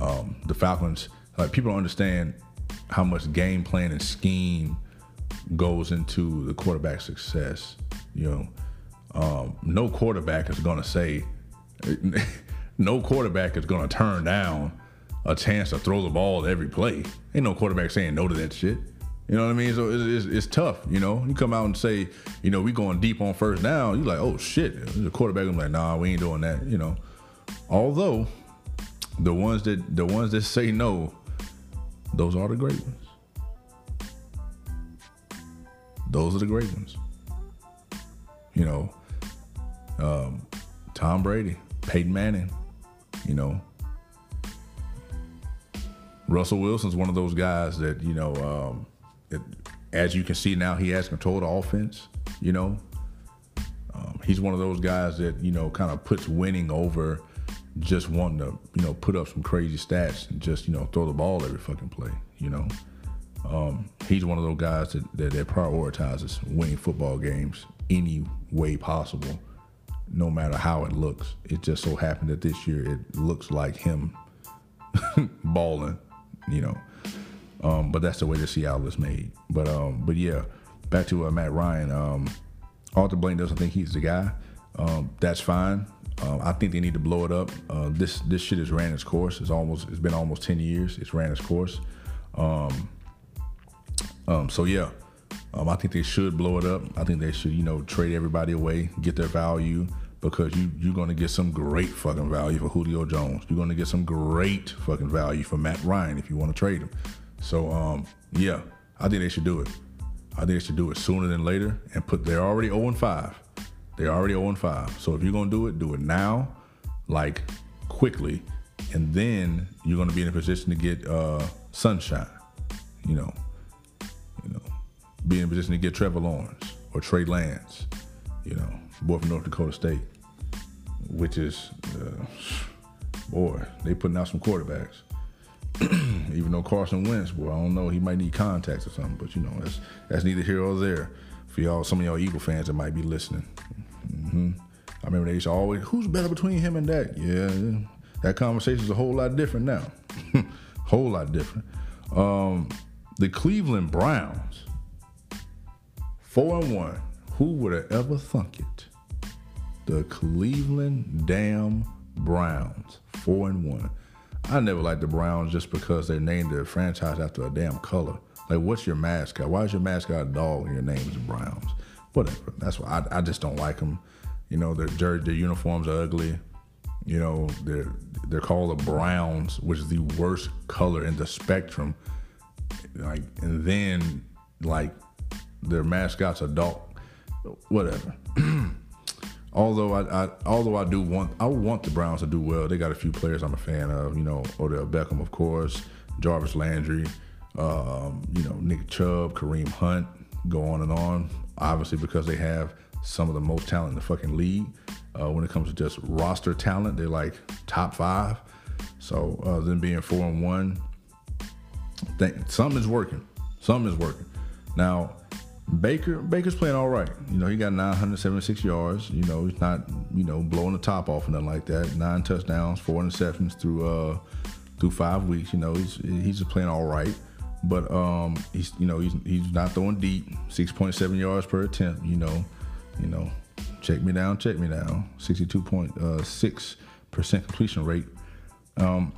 Um, the Falcons, like people don't understand how much game plan and scheme goes into the quarterback success. You know, um, no quarterback is going to say, no quarterback is going to turn down a chance to throw the ball every play. Ain't no quarterback saying no to that shit. You know what I mean? So it's, it's, it's, tough. You know, you come out and say, you know, we going deep on first down. You like, oh shit. The quarterback, I'm like, nah, we ain't doing that. You know, although the ones that the ones that say no, those are the great ones. Those are the great ones. You know, um, Tom Brady, Peyton Manning, you know, Russell Wilson's one of those guys that you know, um, it, as you can see now, he has control of the offense. You know, um, he's one of those guys that you know kind of puts winning over just wanting to, you know, put up some crazy stats and just, you know, throw the ball every fucking play, you know. Um, he's one of those guys that, that, that prioritizes winning football games any way possible, no matter how it looks. It just so happened that this year it looks like him balling, you know. Um, but that's the way the Seattle is made. But um, but yeah, back to uh, Matt Ryan. Um, Arthur doesn't think he's the guy. Um, that's fine. Uh, I think they need to blow it up. Uh, this this shit has ran its course. It's almost it's been almost ten years. It's ran its course. Um, um, so yeah, um, I think they should blow it up. I think they should you know trade everybody away, get their value because you you're gonna get some great fucking value for Julio Jones. You're gonna get some great fucking value for Matt Ryan if you want to trade him. So um, yeah, I think they should do it. I think they should do it sooner than later and put. They're already 0 and 5. They're already 0 and 5. So if you're gonna do it, do it now, like quickly, and then you're gonna be in a position to get uh, sunshine. You know, you know, be in a position to get Trevor Lawrence or Trey Lance. You know, boy from North Dakota State, which is, uh, boy, they putting out some quarterbacks. Even though Carson Wentz, boy, I don't know, he might need contacts or something, but you know, that's that's neither here or there for y'all, some of y'all Eagle fans that might be listening. Mm-hmm. I remember they used to always, who's better between him and that? Yeah, that conversation is a whole lot different now. whole lot different. Um, the Cleveland Browns, four and one. Who would have ever thunk it? The Cleveland damn Browns, four and one. I never liked the Browns just because they named their franchise after a damn color. Like, what's your mascot? Why is your mascot a dog and your name is Browns? whatever. That's why I, I just don't like them. You know, their jersey, their uniforms are ugly. You know, they're they're called the Browns, which is the worst color in the spectrum. Like, and then like their mascot's a dog. Whatever. although I, I, although I do want I want the Browns to do well. They got a few players I'm a fan of. You know, Odell Beckham, of course, Jarvis Landry, um, you know, Nick Chubb, Kareem Hunt, go on and on. Obviously, because they have some of the most talent in the fucking league. Uh, when it comes to just roster talent, they're like top five. So uh, them being four and one, think something is working. Something is working. Now, Baker, Baker's playing all right. You know, he got 976 yards. You know, he's not, you know, blowing the top off or nothing like that. Nine touchdowns, four interceptions through uh through five weeks. You know, he's he's just playing all right. But um, he's you know he's he's not throwing deep. 6.7 yards per attempt. You know, you know, check me down, check me down. 62.6 percent completion rate. Um,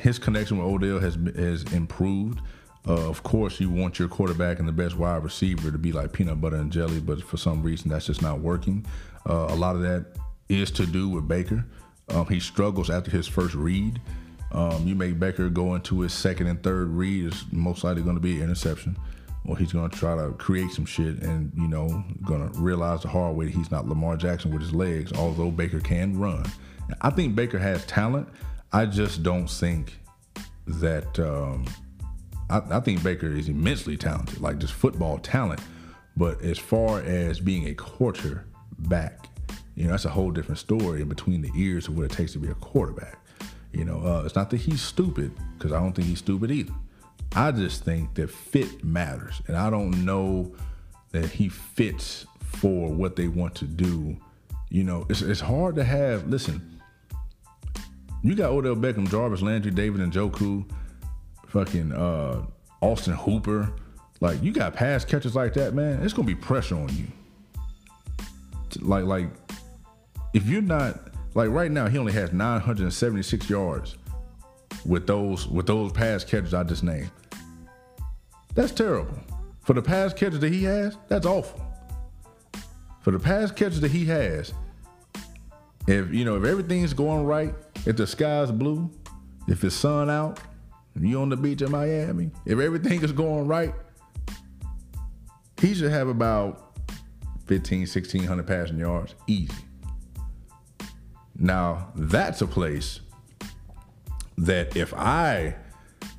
his connection with Odell has has improved. Uh, of course, you want your quarterback and the best wide receiver to be like peanut butter and jelly, but for some reason that's just not working. Uh, a lot of that is to do with Baker. Um, he struggles after his first read. Um, you make Baker go into his second and third read is most likely going to be an interception, or he's going to try to create some shit and you know going to realize the hard way that he's not Lamar Jackson with his legs. Although Baker can run, I think Baker has talent. I just don't think that. Um, I, I think Baker is immensely talented, like just football talent. But as far as being a quarterback, you know, that's a whole different story in between the ears of what it takes to be a quarterback. You know, uh, it's not that he's stupid, because I don't think he's stupid either. I just think that fit matters. And I don't know that he fits for what they want to do. You know, it's, it's hard to have, listen, you got Odell Beckham, Jarvis Landry, David Njoku fucking uh, Austin Hooper. Like you got pass catches like that, man. It's gonna be pressure on you. Like like if you're not like right now, he only has 976 yards with those with those pass catches I just named. That's terrible. For the pass catches that he has, that's awful. For the pass catches that he has, if you know if everything's going right, if the sky's blue, if it's sun out, you on the beach in Miami, if everything is going right, he should have about 15, 1600 passing yards easy. Now, that's a place that if I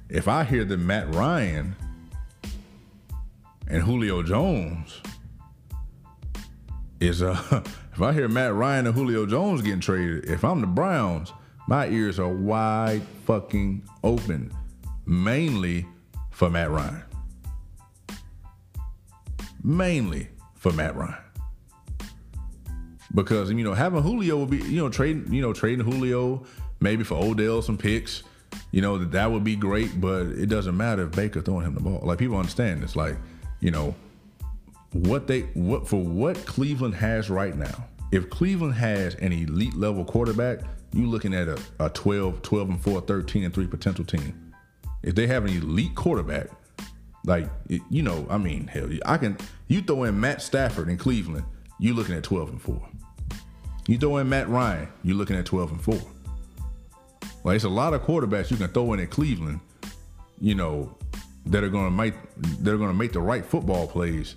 if I hear that Matt Ryan and Julio Jones is uh if I hear Matt Ryan and Julio Jones getting traded, if I'm the Browns, my ears are wide fucking open mainly for Matt Ryan. Mainly for Matt Ryan. Because you know, having Julio would be, you know, trading, you know, trading Julio, maybe for Odell some picks, you know, that that would be great, but it doesn't matter if Baker throwing him the ball. Like people understand it's like, you know, what they what for what Cleveland has right now. If Cleveland has an elite level quarterback, you looking at a, a 12, 12 and 4, 13 and 3 potential team if they have an elite quarterback, like you know, I mean, hell, I can. You throw in Matt Stafford in Cleveland, you're looking at twelve and four. You throw in Matt Ryan, you're looking at twelve and four. Like it's a lot of quarterbacks you can throw in at Cleveland, you know, that are gonna make that are gonna make the right football plays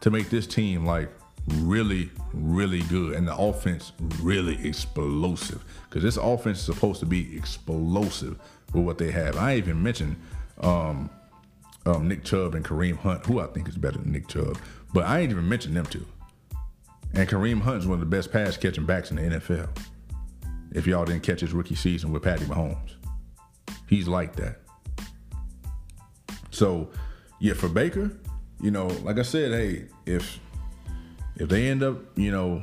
to make this team like really, really good, and the offense really explosive. Because this offense is supposed to be explosive with what they have. I even mentioned um, um, Nick Chubb and Kareem Hunt, who I think is better than Nick Chubb, but I ain't even mentioned them two. And Kareem Hunt is one of the best pass catching backs in the NFL. If y'all didn't catch his rookie season with Patty Mahomes, he's like that. So, yeah, for Baker, you know, like I said, hey, if if they end up, you know,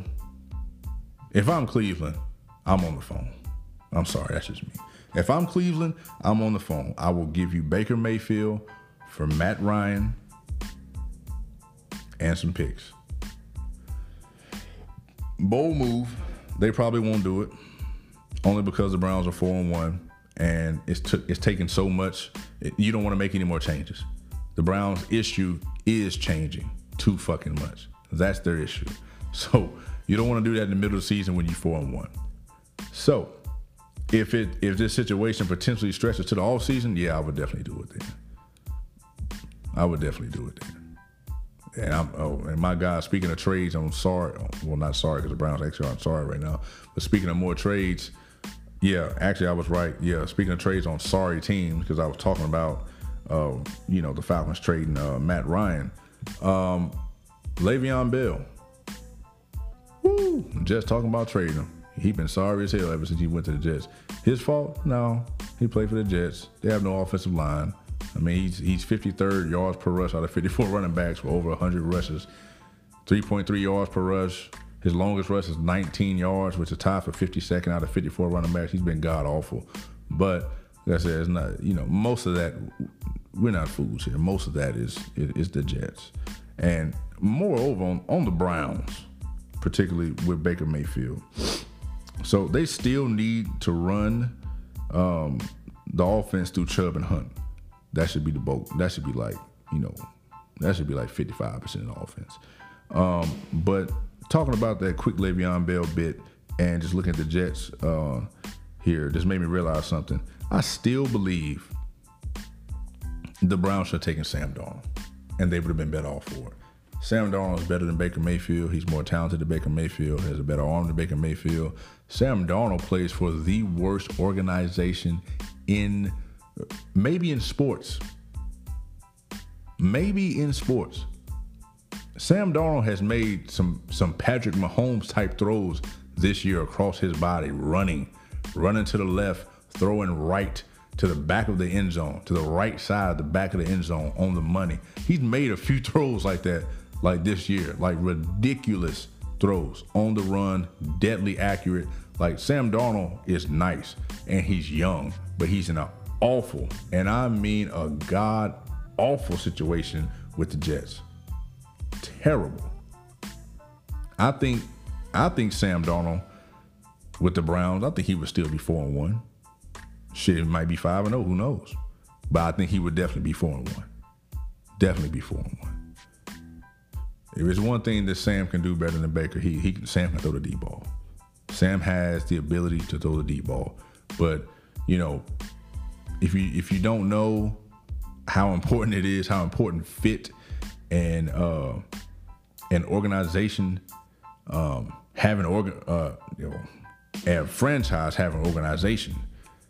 if I'm Cleveland, I'm on the phone. I'm sorry, that's just me. If I'm Cleveland, I'm on the phone. I will give you Baker Mayfield for Matt Ryan and some picks. Bold move. They probably won't do it, only because the Browns are four and one, and it's t- it's taking so much. It, you don't want to make any more changes. The Browns' issue is changing too fucking much. That's their issue. So you don't want to do that in the middle of the season when you're four and one. So if it if this situation potentially stretches to the off season, yeah, I would definitely do it then. I would definitely do it then. and I'm oh, and my guy. Speaking of trades, I'm sorry. Well, not sorry because the Browns actually aren't sorry right now. But speaking of more trades, yeah, actually I was right. Yeah, speaking of trades on sorry teams because I was talking about, uh, you know, the Falcons trading uh, Matt Ryan, um, Le'Veon Bell. Woo! Just talking about trading him. He been sorry as hell ever since he went to the Jets. His fault? No. He played for the Jets. They have no offensive line. I mean, he's he's 53rd yards per rush out of 54 running backs for over 100 rushes, 3.3 yards per rush. His longest rush is 19 yards, which is tied for 52nd out of 54 running backs. He's been god awful, but like I said, it's not. You know, most of that we're not fools here. Most of that is is the Jets, and moreover on on the Browns, particularly with Baker Mayfield. So they still need to run um, the offense through Chubb and Hunt. That should be the boat. That should be like, you know, that should be like 55% of the offense. Um, but talking about that quick Le'Veon Bell bit and just looking at the Jets uh, here, just made me realize something. I still believe the Browns should have taken Sam Darnold, and they would have been better off for it. Sam Darnold is better than Baker Mayfield. He's more talented than Baker Mayfield. Has a better arm than Baker Mayfield. Sam Darnold plays for the worst organization in maybe in sports. Maybe in sports. Sam Darnold has made some some Patrick Mahomes type throws this year across his body, running, running to the left, throwing right to the back of the end zone, to the right side of the back of the end zone on the money. He's made a few throws like that, like this year, like ridiculous throws on the run, deadly accurate. Like Sam Darnold is nice and he's young, but he's in an awful, and I mean a god awful situation with the Jets. Terrible. I think I think Sam Darnold with the Browns, I think he would still be four and one. Shit, it might be five and zero. Who knows? But I think he would definitely be four and one. Definitely be four and one. If there's one thing that Sam can do better than Baker, he he Sam can throw the deep ball. Sam has the ability to throw the deep ball, but you know, if you if you don't know how important it is, how important fit and uh, an organization um, having organ, uh, you know, a franchise having organization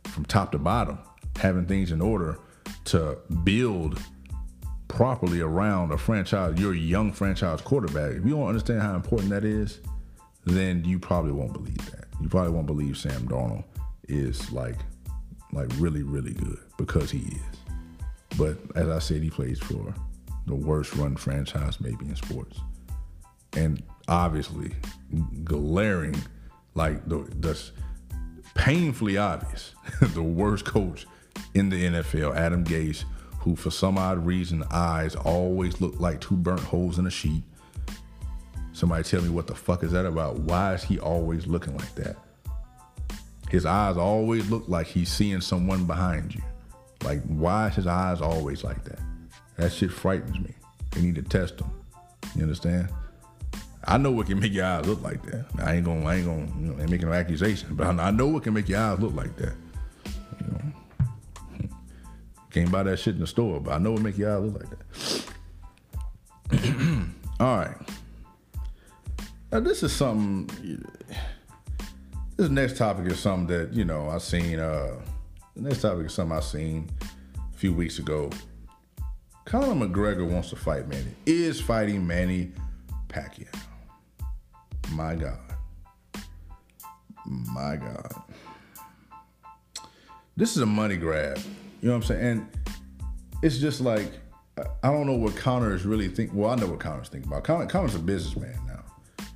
from top to bottom, having things in order to build properly around a franchise, your young franchise quarterback. If you don't understand how important that is, then you probably won't believe that. You probably won't believe Sam Darnold is like like really, really good because he is. But as I said, he plays for the worst run franchise maybe in sports. And obviously, glaring, like the, the painfully obvious, the worst coach in the NFL, Adam Gase, who for some odd reason eyes always look like two burnt holes in a sheet. Somebody tell me what the fuck is that about? Why is he always looking like that? His eyes always look like he's seeing someone behind you. Like, why is his eyes always like that? That shit frightens me. They need to test them. You understand? I know what can make your eyes look like that. I ain't gonna, I ain't gonna, you know, ain't making no accusation, but I know what can make your eyes look like that. You know, can't buy that shit in the store, but I know it make your eyes look like that. All right. Now this is something this next topic is something that you know I seen. Uh, the next topic is something I seen a few weeks ago. Conor McGregor wants to fight Manny. Is fighting Manny Pacquiao. My God. My God. This is a money grab. You know what I'm saying? And it's just like I don't know what Conor is really thinking. Well, I know what Conor's thinking about. Conor, Conor's a businessman now.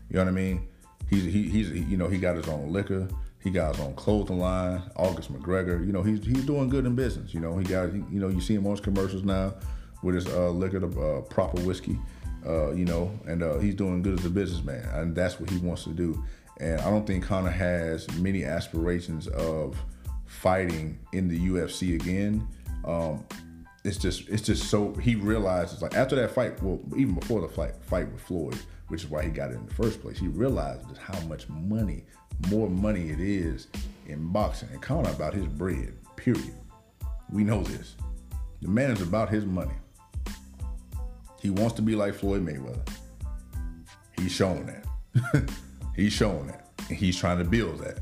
You know what I mean? He's he, he's you know he got his own liquor. He got his own clothing line. August McGregor. You know he's he's doing good in business. You know he got he, you know you see him on his commercials now with his uh, liquor, the uh, proper whiskey. Uh, you know, and uh, he's doing good as a businessman, and that's what he wants to do. And I don't think Conor has many aspirations of fighting in the UFC again. Um, it's just it's just so he realizes like after that fight, well, even before the fight fight with Floyd, which is why he got it in the first place. He realized just how much money, more money it is in boxing. And Conor about his bread, period. We know this. The man is about his money. He wants to be like Floyd Mayweather. He's showing that. he's showing that. And he's trying to build that,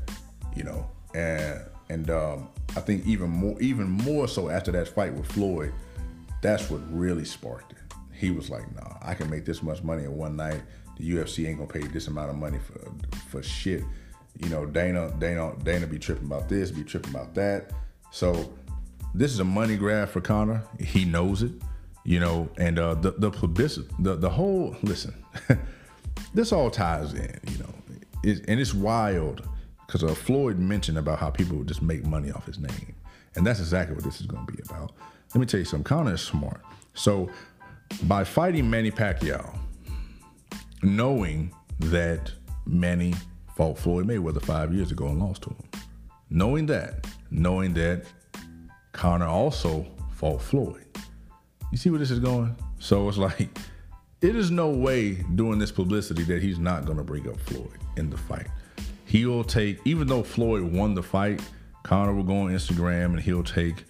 you know. And and um, I think even more even more so after that fight with Floyd, that's what really sparked it. He was like, nah, I can make this much money in one night. The UFC ain't gonna pay this amount of money for for shit. You know, Dana, Dana, Dana be tripping about this, be tripping about that. So this is a money grab for Conor. He knows it, you know, and uh, the the publicity, the the whole listen, this all ties in, you know, it, and it's wild because uh, Floyd mentioned about how people would just make money off his name, and that's exactly what this is going to be about. Let me tell you something. Conor is smart, so by fighting Manny Pacquiao, knowing that Manny fought Floyd Mayweather five years ago and lost to him, knowing that, knowing that Conor also fought Floyd. You see where this is going? So it's like, it is no way doing this publicity that he's not going to bring up Floyd in the fight. He'll take, even though Floyd won the fight, Conor will go on Instagram and he'll take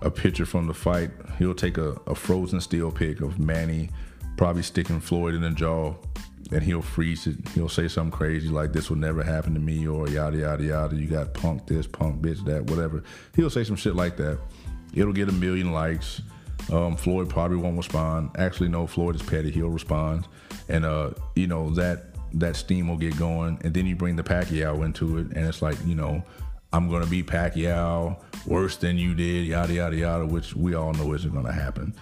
a picture from the fight. He'll take a, a frozen still pic of Manny probably sticking Floyd in the jaw and he'll freeze it. He'll say something crazy like "This will never happen to me" or yada yada yada. You got punk this, punk bitch that, whatever. He'll say some shit like that. It'll get a million likes. Um, Floyd probably won't respond. Actually, no, Floyd is petty. He'll respond, and uh, you know that that steam will get going. And then you bring the Pacquiao into it, and it's like you know, I'm gonna be Pacquiao worse than you did, yada yada yada, which we all know isn't gonna happen.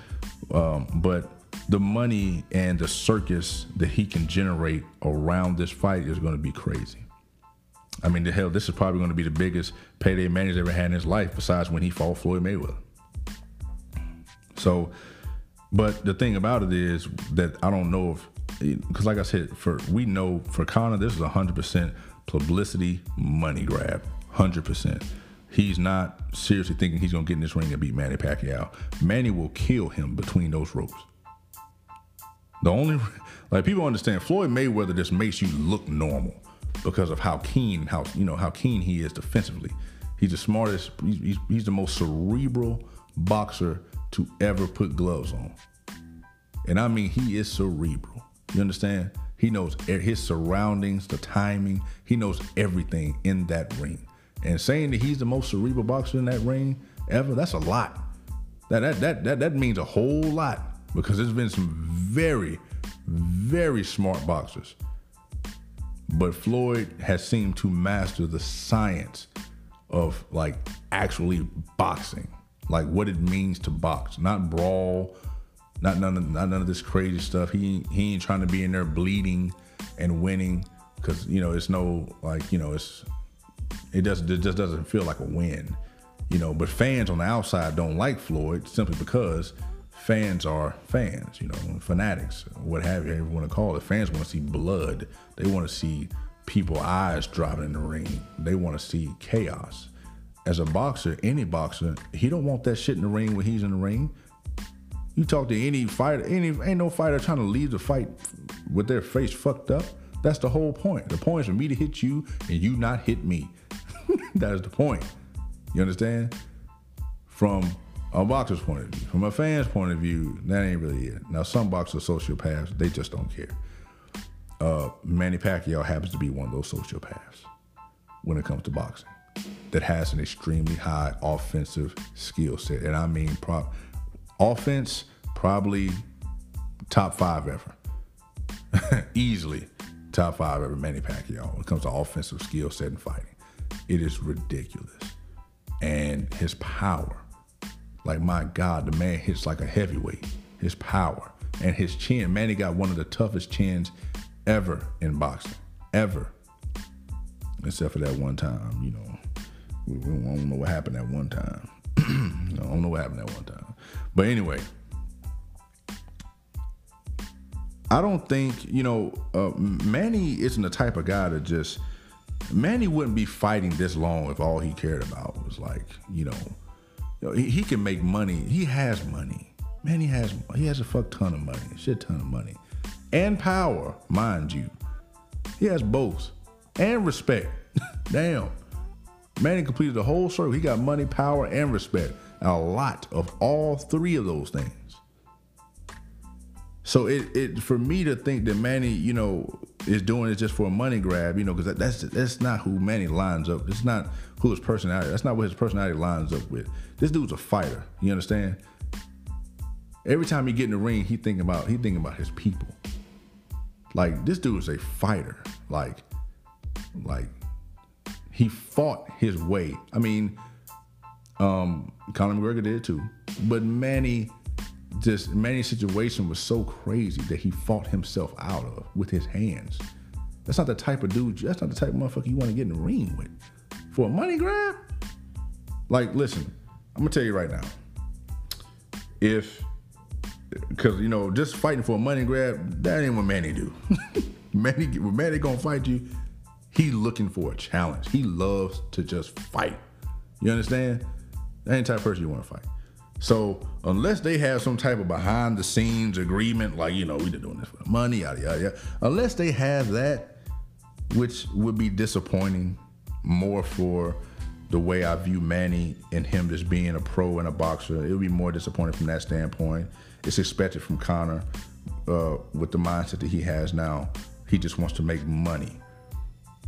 Um, but the money and the circus that he can generate around this fight is going to be crazy. I mean, the hell, this is probably going to be the biggest payday Manny's ever had in his life, besides when he fought Floyd Mayweather. So, but the thing about it is that I don't know if, because like I said, for we know for Conor, this is hundred percent publicity money grab, hundred percent. He's not seriously thinking he's gonna get in this ring and beat Manny Pacquiao. Manny will kill him between those ropes. The only like people understand Floyd Mayweather just makes you look normal because of how keen how you know how keen he is defensively. He's the smartest. He's, he's the most cerebral boxer to ever put gloves on, and I mean he is cerebral. You understand? He knows his surroundings, the timing. He knows everything in that ring. And saying that he's the most cerebral boxer in that ring ever, that's a lot. That that that that, that means a whole lot because there's been some very, very smart boxers. But Floyd has seemed to master the science of like actually boxing, like what it means to box, not brawl, not none of not none of this crazy stuff. He he ain't trying to be in there bleeding and winning because you know it's no like you know it's it doesn't it just doesn't feel like a win, you know. But fans on the outside don't like Floyd simply because fans are fans, you know, fanatics, what have you, want to call it. Fans want to see blood. They want to see people eyes dropping in the ring. They want to see chaos. As a boxer, any boxer, he don't want that shit in the ring when he's in the ring. You talk to any fighter, any ain't no fighter trying to leave the fight with their face fucked up. That's the whole point. The point is for me to hit you and you not hit me. that is the point. You understand? From a boxer's point of view. From a fan's point of view, that ain't really it. Now, some boxers sociopaths, they just don't care. Uh, Manny Pacquiao happens to be one of those sociopaths when it comes to boxing that has an extremely high offensive skill set. And I mean, prop offense, probably top five ever. Easily top five ever, Manny Pacquiao, when it comes to offensive skill set and fighting. It is ridiculous. And his power like my God, the man hits like a heavyweight. His power and his chin. Manny got one of the toughest chins ever in boxing, ever. Except for that one time, you know. We, we don't know what happened that one time. I don't know what happened that one time. But anyway, I don't think you know uh, Manny isn't the type of guy to just. Manny wouldn't be fighting this long if all he cared about was like you know Yo, he, he can make money. He has money. Manny has he has a fuck ton of money, shit ton of money, and power, mind you. He has both, and respect. Damn, Manny completed the whole circle. He got money, power, and respect. A lot of all three of those things. So it, it for me to think that Manny, you know, is doing it just for a money grab, you know, because that, that's that's not who Manny lines up. It's not who his personality. That's not what his personality lines up with. This dude's a fighter. You understand? Every time he get in the ring, he thinking about he thinking about his people. Like this dude is a fighter. Like, like he fought his way. I mean, um, Conor McGregor did too, but Manny just Manny's situation was so crazy that he fought himself out of with his hands. That's not the type of dude. That's not the type of motherfucker you want to get in the ring with for a money grab. Like, listen, I'm gonna tell you right now. If, because you know, just fighting for a money grab, that ain't what Manny do. Manny, when Manny gonna fight you, he looking for a challenge. He loves to just fight. You understand? That ain't the type of person you want to fight. So unless they have some type of behind the scenes agreement, like you know, we just doing this for money, yada yada yada. Unless they have that, which would be disappointing more for the way I view Manny and him just being a pro and a boxer. It would be more disappointing from that standpoint. It's expected from Conor uh, with the mindset that he has now. He just wants to make money.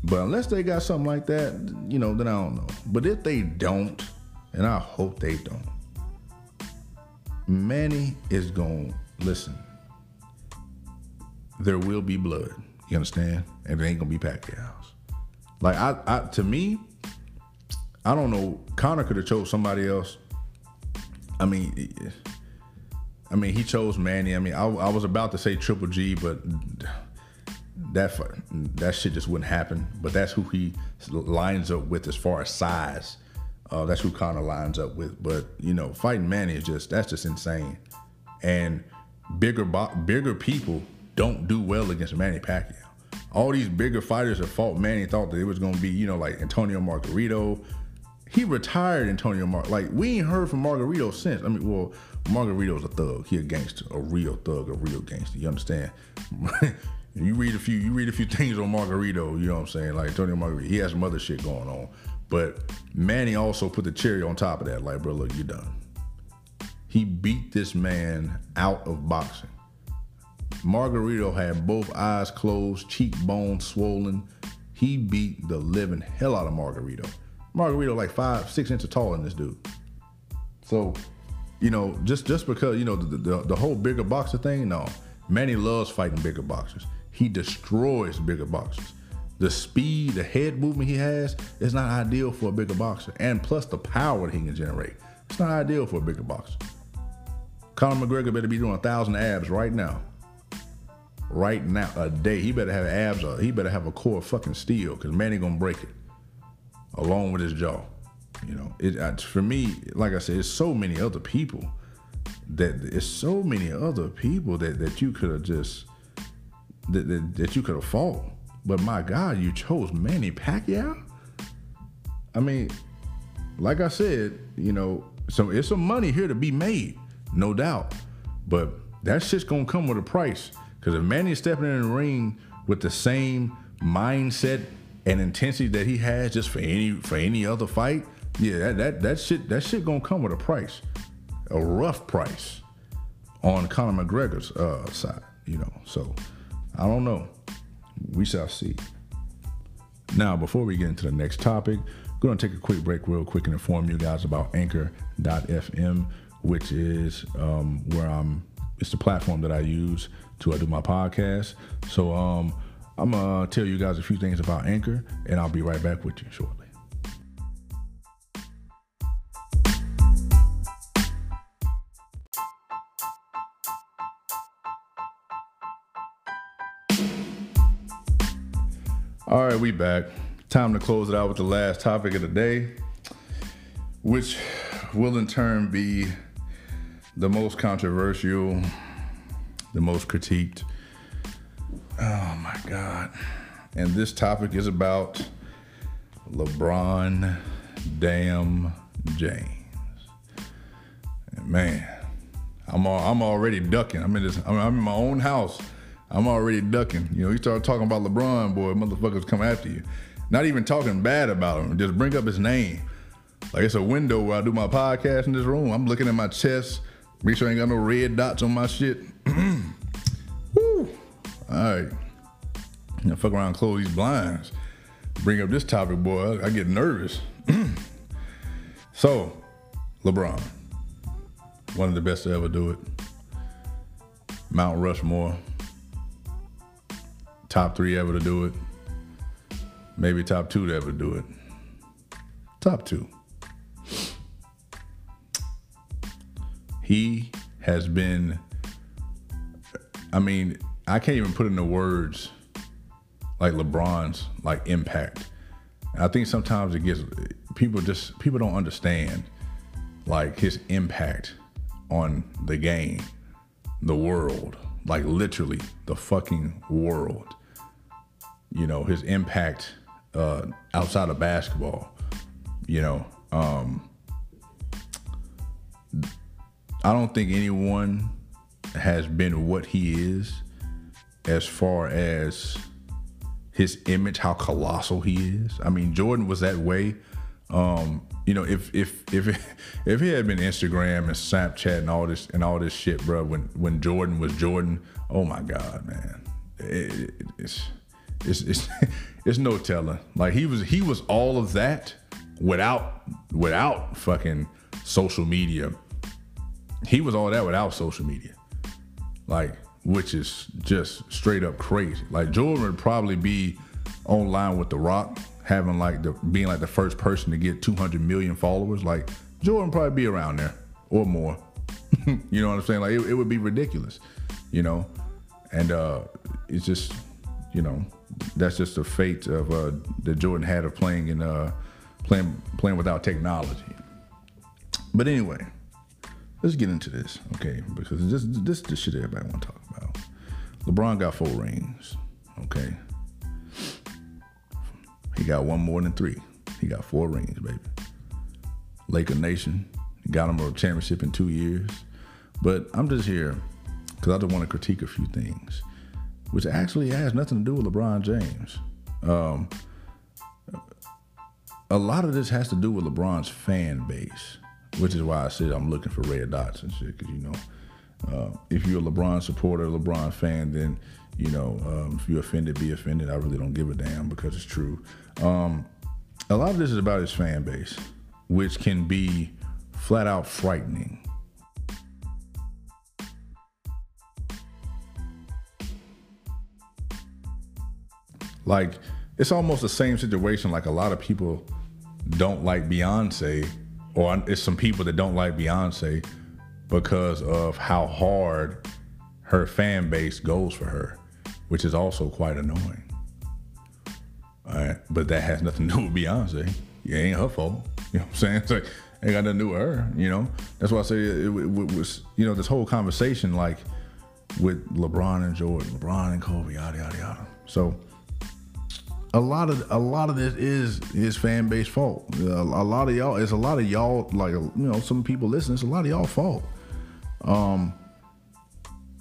But unless they got something like that, you know, then I don't know. But if they don't, and I hope they don't, Manny is going to listen. There will be blood. You understand? And it ain't gonna be Pacquiao's. Like I, I to me, I don't know. Conor could have chose somebody else. I mean, I mean, he chose Manny. I mean, I, I was about to say Triple G, but that that shit just wouldn't happen. But that's who he lines up with as far as size. Uh, that's who Conor lines up with. But you know, fighting Manny is just that's just insane. And bigger bigger people don't do well against Manny Pacquiao. All these bigger fighters have fought Manny thought that it was gonna be you know like Antonio Margarito. He retired Antonio Mar. Like we ain't heard from Margarito since. I mean, well, Margarito's a thug. He a gangster, a real thug, a real gangster. You understand? you read a few, you read a few things on Margarito. You know what I'm saying? Like Antonio Margarito, he has some other shit going on. But Manny also put the cherry on top of that. Like, bro, look, you're done. He beat this man out of boxing. Margarito had both eyes closed, cheekbones swollen. He beat the living hell out of Margarito. Margarito like five, six inches taller than this dude. So, you know, just just because you know the, the, the whole bigger boxer thing, no. Manny loves fighting bigger boxers. He destroys bigger boxers the speed, the head movement he has is not ideal for a bigger boxer. And plus the power that he can generate. It's not ideal for a bigger boxer. Conor McGregor better be doing a thousand abs right now. Right now, a day. He better have abs. Or he better have a core of fucking steel because man Manny gonna break it, along with his jaw. You know, it for me. Like I said, it's so many other people that it's so many other people that that you could have just that, that, that you could have fought. But my God, you chose Manny Pacquiao? I mean, like I said, you know, so it's some money here to be made, no doubt. But that shit's gonna come with a price. Cause if Manny's stepping in the ring with the same mindset and intensity that he has just for any for any other fight, yeah, that that that shit that shit gonna come with a price, a rough price, on Conor McGregor's uh, side, you know. So I don't know we shall see. Now, before we get into the next topic, I'm going to take a quick break, real quick, and inform you guys about Anchor.fm, which is um, where I'm. It's the platform that I use to uh, do my podcast. So um, I'm gonna tell you guys a few things about Anchor, and I'll be right back with you shortly. All right, we back. Time to close it out with the last topic of the day, which will in turn be the most controversial, the most critiqued. Oh my God. And this topic is about LeBron damn James. And man, I'm all, I'm already ducking. I'm in this. I'm, I'm in my own house I'm already ducking. You know, you start talking about LeBron, boy, motherfuckers come after you. Not even talking bad about him, just bring up his name. Like it's a window where I do my podcast in this room. I'm looking at my chest, make sure I ain't got no red dots on my shit. All right. Now fuck around, close these blinds. Bring up this topic, boy. I, I get nervous. so, LeBron, one of the best to ever do it. Mount Rushmore, top three ever to do it. Maybe top two to ever do it. Top two. He has been, I mean, I can't even put into words like LeBron's like impact. I think sometimes it gets people just people don't understand like his impact on the game, the world, like literally the fucking world. You know, his impact uh, outside of basketball. You know, um, I don't think anyone has been what he is as far as his image, how colossal he is. I mean, Jordan was that way. Um, you know, if if if if he had been Instagram and Snapchat and all this and all this shit, bro, when when Jordan was Jordan, oh my god, man, it, it, it's it's it's it's no telling. Like he was he was all of that without without fucking social media. He was all that without social media. Like which is just straight up crazy. Like Jordan would probably be online with The Rock, having like the being like the first person to get 200 million followers. Like Jordan probably be around there or more. you know what I'm saying? Like it, it, would be ridiculous, you know. And uh, it's just, you know, that's just the fate of uh, that Jordan had of playing in uh, playing playing without technology. But anyway, let's get into this, okay? Because this this is the shit everybody want to talk about. LeBron got four rings, okay? He got one more than three. He got four rings, baby. Laker Nation got him a championship in two years. But I'm just here because I just want to critique a few things, which actually has nothing to do with LeBron James. Um, a lot of this has to do with LeBron's fan base which is why I said I'm looking for red dots and shit. Because you know, uh, if you're a LeBron supporter, LeBron fan, then you know, um, if you're offended, be offended. I really don't give a damn because it's true. Um, a lot of this is about his fan base, which can be flat out frightening. Like, it's almost the same situation. Like, a lot of people don't like Beyonce or it's some people that don't like Beyonce because of how hard her fan base goes for her, which is also quite annoying. All right, but that has nothing to do with Beyonce. It ain't her fault. You know what I'm saying? It's like ain't got nothing to do with her. You know, that's why I say it, it, it was. You know, this whole conversation like with LeBron and Jordan, LeBron and Kobe, yada yada yada. So a lot of a lot of this is his fan base fault. A, a lot of y'all, it's a lot of y'all, like you know, some people listen. It's a lot of y'all fault. Um,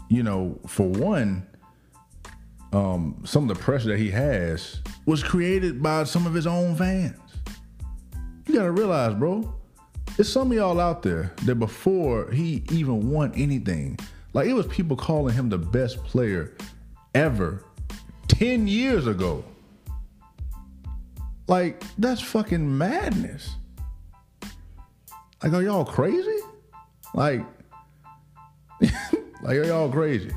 you know, for one, um, some of the pressure that he has was created by some of his own fans. You gotta realize, bro, there's some of y'all out there that before he even won anything, like it was people calling him the best player ever 10 years ago. Like, that's fucking madness. Like, are y'all crazy? Like, like, are y'all crazy?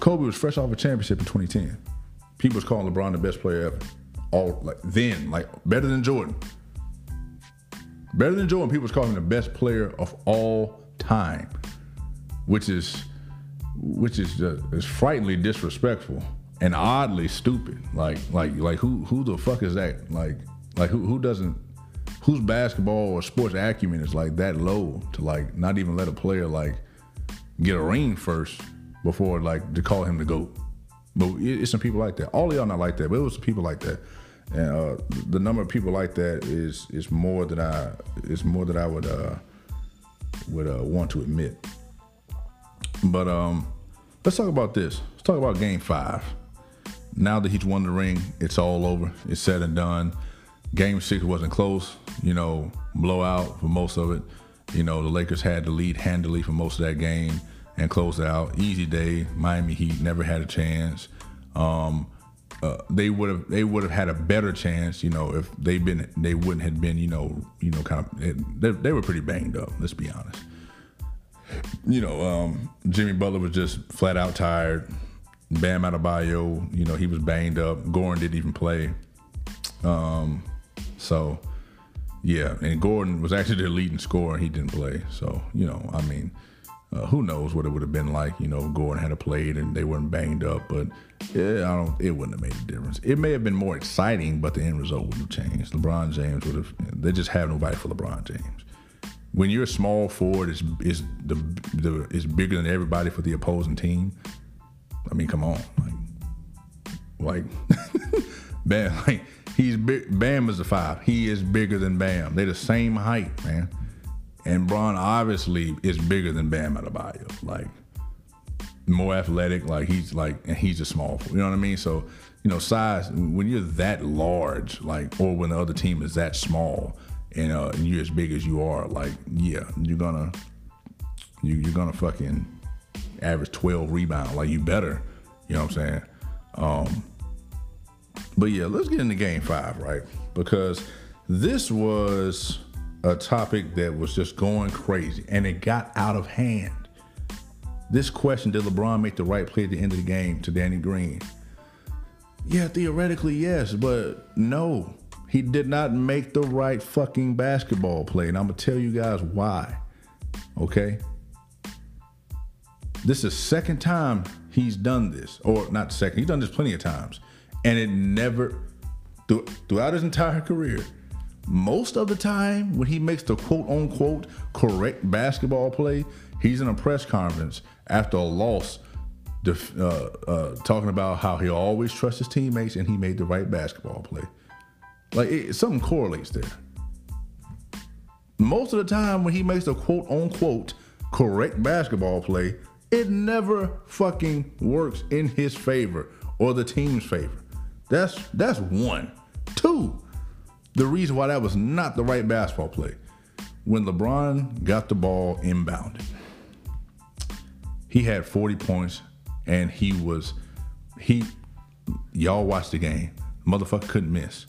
Kobe was fresh off a championship in 2010. People was calling LeBron the best player ever. All like then, like better than Jordan. Better than Jordan, people was calling him the best player of all time, which is which is just is frighteningly disrespectful and oddly stupid. Like like like who who the fuck is that? Like like who who doesn't whose basketball or sports acumen is like that low to like not even let a player like get a ring first before like to call him the goat. But it's some people like that. All of y'all not like that, but it was people like that. And uh, the number of people like that is is more than I is more than I would uh, would uh, want to admit. But um, let's talk about this. Let's talk about Game Five now that he's won the ring, it's all over. It's said and done. Game six wasn't close, you know, blowout for most of it. You know, the Lakers had the lead handily for most of that game. and closed out. Easy day. Miami Heat never had a chance. Um, uh, they would have they would have had a better chance, you know, if they been they wouldn't have been, you know, you know, kind of they, they were pretty banged up. Let's be honest. You know, um, Jimmy Butler was just flat out tired. Bam Adebayo, you know, he was banged up. Gordon didn't even play. Um, so yeah, and Gordon was actually the leading scorer. He didn't play. So you know, I mean, uh, who knows what it would have been like? You know, Gordon had played and they weren't banged up, but yeah, I don't. It wouldn't have made a difference. It may have been more exciting, but the end result wouldn't have changed. LeBron James would have. They just have nobody for LeBron James. When you're a small forward, is is the, the is bigger than everybody for the opposing team. I mean, come on, like, like, man, like he's big. Bam is a five. He is bigger than Bam. They're the same height, man. And Bron obviously is bigger than Bam Adebayo. Like more athletic. Like he's like, and he's a small. You know what I mean? So you know, size. When you're that large, like, or when the other team is that small, and, uh, and you're as big as you are, like, yeah, you're gonna you, you're gonna fucking average 12 rebound. Like you better. You know what I'm saying? Um, but yeah, let's get into game five, right? Because this was a topic that was just going crazy and it got out of hand. This question did LeBron make the right play at the end of the game to Danny Green? Yeah, theoretically, yes, but no, he did not make the right fucking basketball play. And I'm gonna tell you guys why. Okay? This is second time he's done this, or not second, he's done this plenty of times. And it never, throughout his entire career, most of the time when he makes the quote unquote correct basketball play, he's in a press conference after a loss uh, uh, talking about how he always trusts his teammates and he made the right basketball play. Like it, something correlates there. Most of the time when he makes the quote unquote correct basketball play, it never fucking works in his favor or the team's favor. That's that's one. Two, the reason why that was not the right basketball play. When LeBron got the ball inbounded, he had 40 points and he was he y'all watched the game. Motherfucker couldn't miss.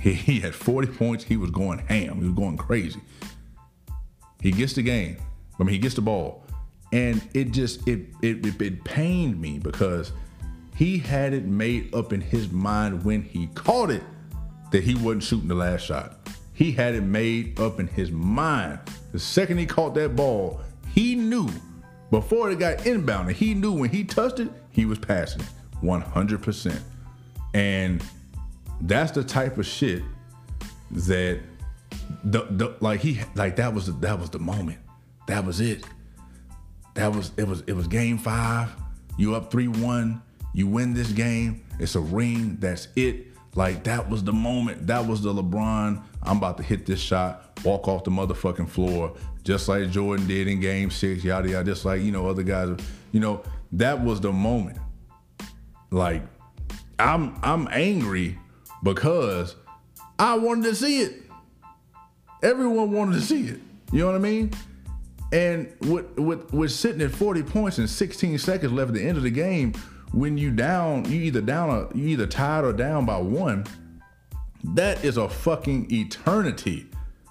He, he had 40 points. He was going ham. He was going crazy. He gets the game. I mean, he gets the ball, and it just it it, it, it pained me because he had it made up in his mind when he caught it that he wasn't shooting the last shot. He had it made up in his mind. The second he caught that ball, he knew before it got inbounded, he knew when he touched it, he was passing it 100%. And that's the type of shit that the, the like he like that was that was the moment. That was it. That was it was it was game 5. You up 3-1. You win this game. It's a ring. That's it. Like that was the moment. That was the LeBron. I'm about to hit this shot, walk off the motherfucking floor, just like Jordan did in Game Six. Yada yada. Just like you know other guys. You know that was the moment. Like I'm I'm angry because I wanted to see it. Everyone wanted to see it. You know what I mean? And with with with sitting at 40 points and 16 seconds left at the end of the game when you down, you either down a, you either tied or down by one. That is a fucking eternity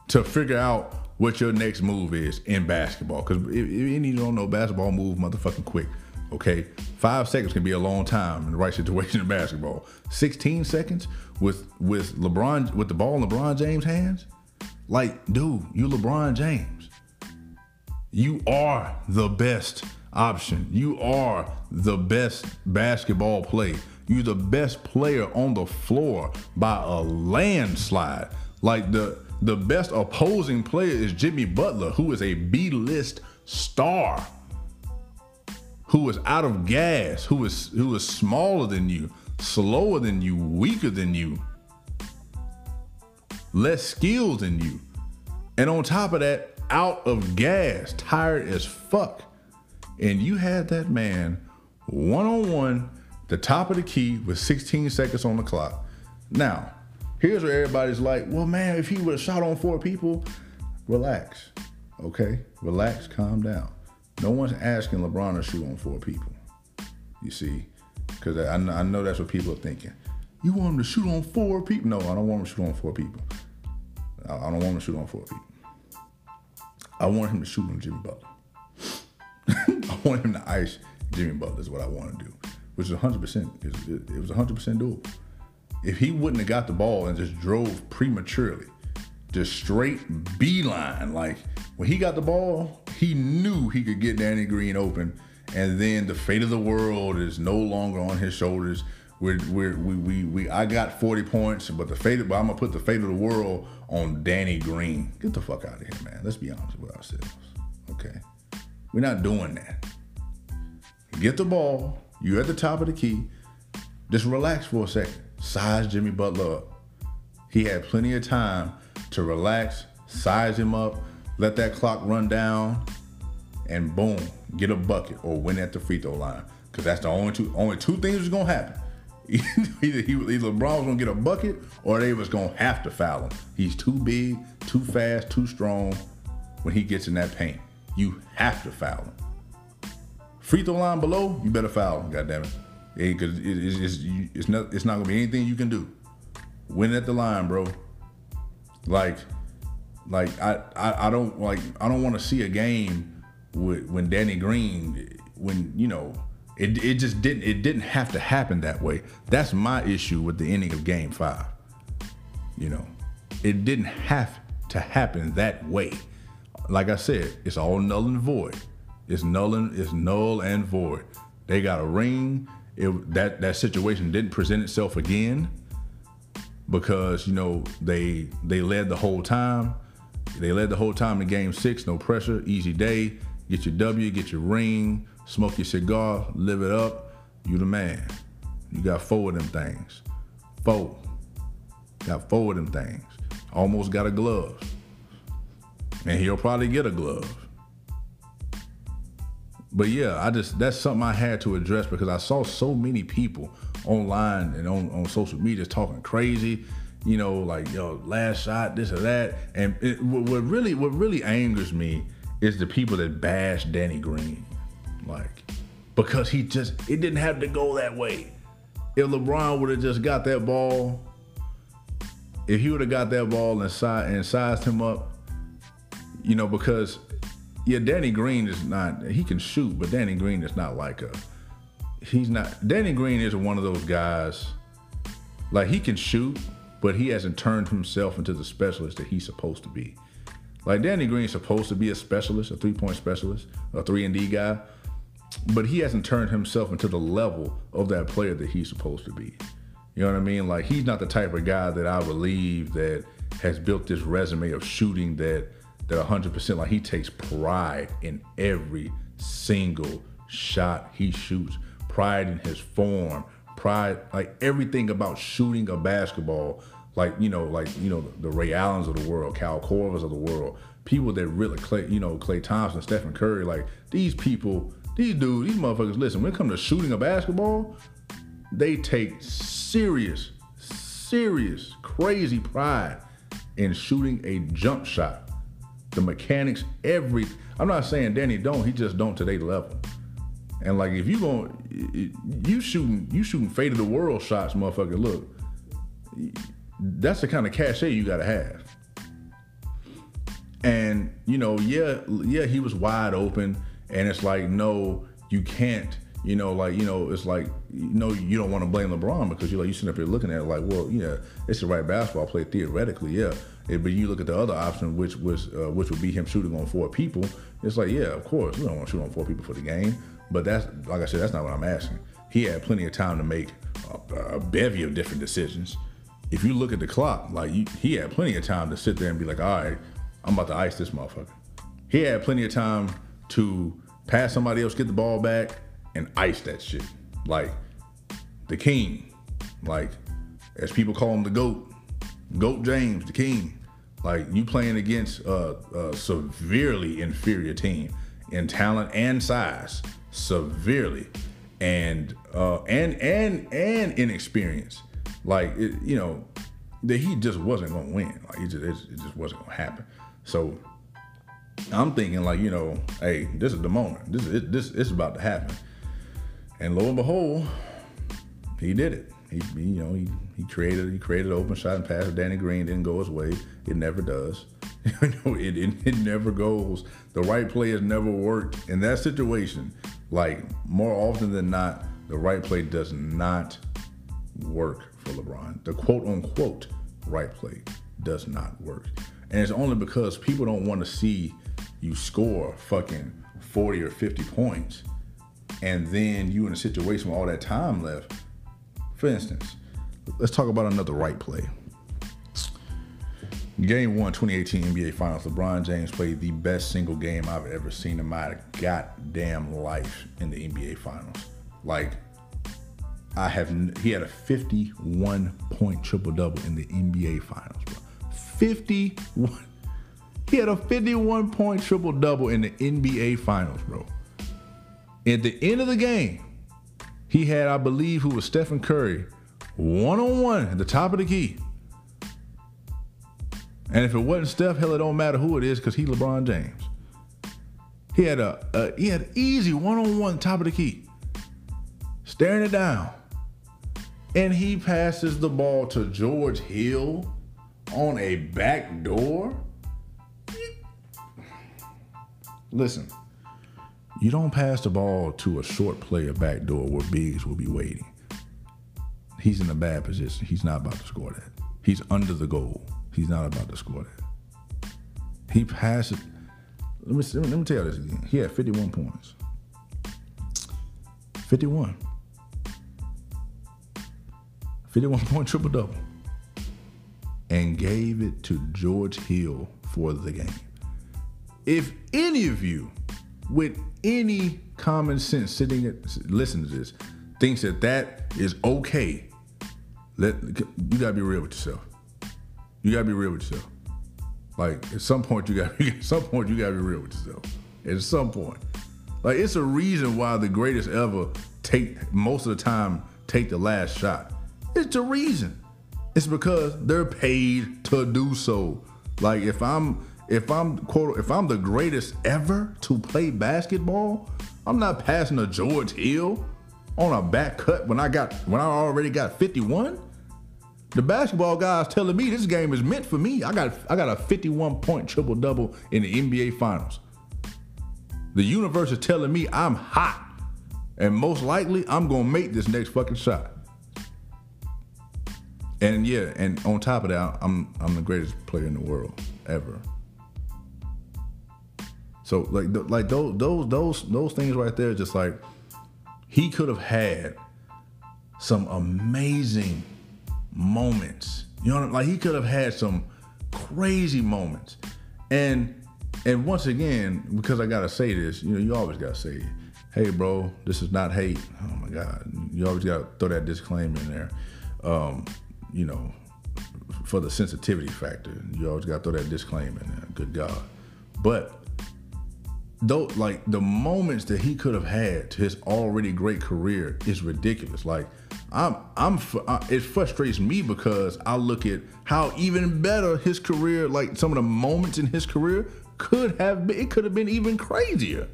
to figure out what your next move is in basketball. Because if, if you don't know basketball, move motherfucking quick. Okay, five seconds can be a long time in the right situation in basketball. Sixteen seconds with with LeBron with the ball in LeBron James' hands, like dude, you LeBron James. You are the best option. You are the best basketball player. You're the best player on the floor by a landslide. Like the the best opposing player is Jimmy Butler, who is a B-list star, who is out of gas, who is who is smaller than you, slower than you, weaker than you, less skilled than you. And on top of that, out of gas, tired as fuck and you had that man one on one, the top of the key with 16 seconds on the clock. Now, here's where everybody's like, well, man, if he would have shot on four people, relax. Okay? Relax, calm down. No one's asking LeBron to shoot on four people. You see, because I, I know that's what people are thinking. You want him to shoot on four people? No, I don't want him to shoot on four people. I, I don't want him to shoot on four people. I want him to shoot on Jimmy Butler. I want him to ice Jimmy Butler is what I want to do, which is 100%. It, was 100% doable. If he wouldn't have got the ball and just drove prematurely, just straight beeline, like when he got the ball, he knew he could get Danny Green open, and then the fate of the world is no longer on his shoulders. We're, we're, we, we, we, I got 40 points, but the fate, but I'm gonna put the fate of the world on Danny Green. Get the fuck out of here, man. Let's be honest with ourselves. Okay, we're not doing that. Get the ball. You're at the top of the key. Just relax for a second. Size Jimmy Butler up. He had plenty of time to relax, size him up, let that clock run down, and boom, get a bucket or win at the free throw line. Because that's the only two only two things that's gonna happen. either he LeBron was gonna get a bucket or they was gonna have to foul him. He's too big, too fast, too strong. When he gets in that paint, you have to foul him. Free throw line below, you better foul him. God damn it, because it, it's, it's, it's not it's not gonna be anything you can do. Win at the line, bro. Like, like I I, I don't like I don't want to see a game with when Danny Green when you know it, it just didn't it didn't have to happen that way. That's my issue with the ending of game five. You know, it didn't have to happen that way. Like I said, it's all null and void. It's null and it's null and void. They got a ring. It, that that situation didn't present itself again because you know they they led the whole time. They led the whole time in game six. No pressure, easy day. Get your W, get your ring smoke your cigar, live it up, you the man. You got four of them things. Four. Got four of them things. Almost got a glove. And he'll probably get a glove. But yeah, I just that's something I had to address because I saw so many people online and on, on social media talking crazy, you know, like yo, last shot, this or that. And it, what really what really angers me is the people that bash Danny Green. Like, because he just, it didn't have to go that way. If LeBron would have just got that ball, if he would have got that ball and, si- and sized him up, you know, because, yeah, Danny Green is not, he can shoot, but Danny Green is not like a, he's not, Danny Green is one of those guys, like he can shoot, but he hasn't turned himself into the specialist that he's supposed to be. Like Danny Green's supposed to be a specialist, a three point specialist, a three and D guy, but he hasn't turned himself into the level of that player that he's supposed to be. You know what I mean? Like he's not the type of guy that I believe that has built this resume of shooting that that 100% like he takes pride in every single shot he shoots, pride in his form, pride like everything about shooting a basketball like you know like you know the Ray Allens of the world, Kyle Korvers of the world, people that really Klay, you know Klay Thompson, Stephen Curry, like these people these dudes, these motherfuckers, listen, when it comes to shooting a basketball, they take serious, serious, crazy pride in shooting a jump shot. The mechanics, every I'm not saying Danny don't, he just don't to level. And like if you going you shooting you shooting fate of the world shots, motherfucker, look. That's the kind of cachet you gotta have. And you know, yeah, yeah, he was wide open and it's like, no, you can't. You know, like you know, it's like you know, you don't want to blame LeBron because you're like you sitting up here looking at it like, well, yeah, it's the right basketball play theoretically, yeah. But you look at the other option, which was uh, which would be him shooting on four people. It's like, yeah, of course, we don't want to shoot on four people for the game. But that's like I said, that's not what I'm asking. He had plenty of time to make a, a bevy of different decisions. If you look at the clock, like you, he had plenty of time to sit there and be like, all right, I'm about to ice this motherfucker. He had plenty of time to pass somebody else, get the ball back, and ice that shit. Like the king, like as people call him, the goat, goat James, the king. Like you playing against a, a severely inferior team in talent and size, severely, and uh, and and and inexperience. Like it, you know, that he just wasn't gonna win. Like just it just wasn't gonna happen. So I'm thinking like, you know, hey, this is the moment. This is this it's about to happen. And lo and behold, he did it. He, you know he, he created he created an open shot and passed Danny Green didn't go his way. It never does. you know it, it it never goes. The right play has never worked in that situation. Like more often than not, the right play does not work for LeBron. The quote unquote right play does not work. And it's only because people don't want to see you score fucking 40 or 50 points and then you in a situation with all that time left. For instance, let's talk about another right play. Game one, 2018 NBA Finals, LeBron James played the best single game I've ever seen in my goddamn life in the NBA Finals. Like, I have, he had a 51 point triple double in the NBA Finals, bro. 51. He had a 51 point triple double in the NBA Finals, bro. At the end of the game, he had, I believe, who was Stephen Curry, one on one at the top of the key. And if it wasn't Steph, hell, it don't matter who it is because he LeBron James. He had a, a he had easy one on one top of the key, staring it down, and he passes the ball to George Hill on a back door. Listen, you don't pass the ball to a short player back door where bigs will be waiting. He's in a bad position. He's not about to score that. He's under the goal. He's not about to score that. He passes. Let me, let me tell you this again. He had 51 points. 51. 51 point triple double. And gave it to George Hill for the game. If any of you with any common sense sitting at listen to this thinks that that is okay, let you gotta be real with yourself. You gotta be real with yourself. Like at some point you gotta at some point you gotta be real with yourself. At some point, like it's a reason why the greatest ever take most of the time take the last shot. It's the reason. It's because they're paid to do so. Like if I'm if I'm quote if I'm the greatest ever to play basketball, I'm not passing a George Hill on a back cut when I got when I already got 51. The basketball guys telling me this game is meant for me. I got I got a 51 point triple double in the NBA finals. The universe is telling me I'm hot. And most likely I'm gonna make this next fucking shot. And yeah, and on top of that, I'm I'm the greatest player in the world ever. So like like those those those those things right there, just like he could have had some amazing moments. You know, like he could have had some crazy moments. And and once again, because I gotta say this, you know, you always gotta say, hey bro, this is not hate. Oh my God. You always gotta throw that disclaimer in there. Um, you know, for the sensitivity factor. You always gotta throw that disclaimer in there. Good God. But though like the moments that he could have had to his already great career is ridiculous. Like I'm I'm it frustrates me because I look at how even better his career, like some of the moments in his career could have been. It could have been even crazier.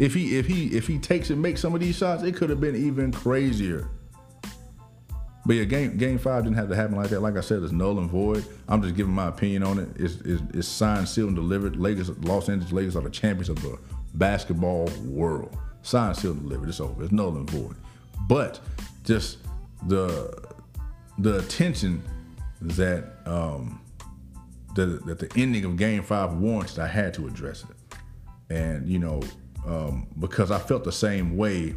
If he if he if he takes and makes some of these shots, it could have been even crazier. But yeah, game game five didn't have to happen like that. Like I said, it's null and void. I'm just giving my opinion on it. It's, it's, it's signed, sealed, and delivered. Lakers, Los Angeles Lakers are the champions of the basketball world. Signed, sealed, and delivered. It's over. It's null and void. But just the the attention that um, that, that the ending of Game Five warrants, I had to address it. And you know, um, because I felt the same way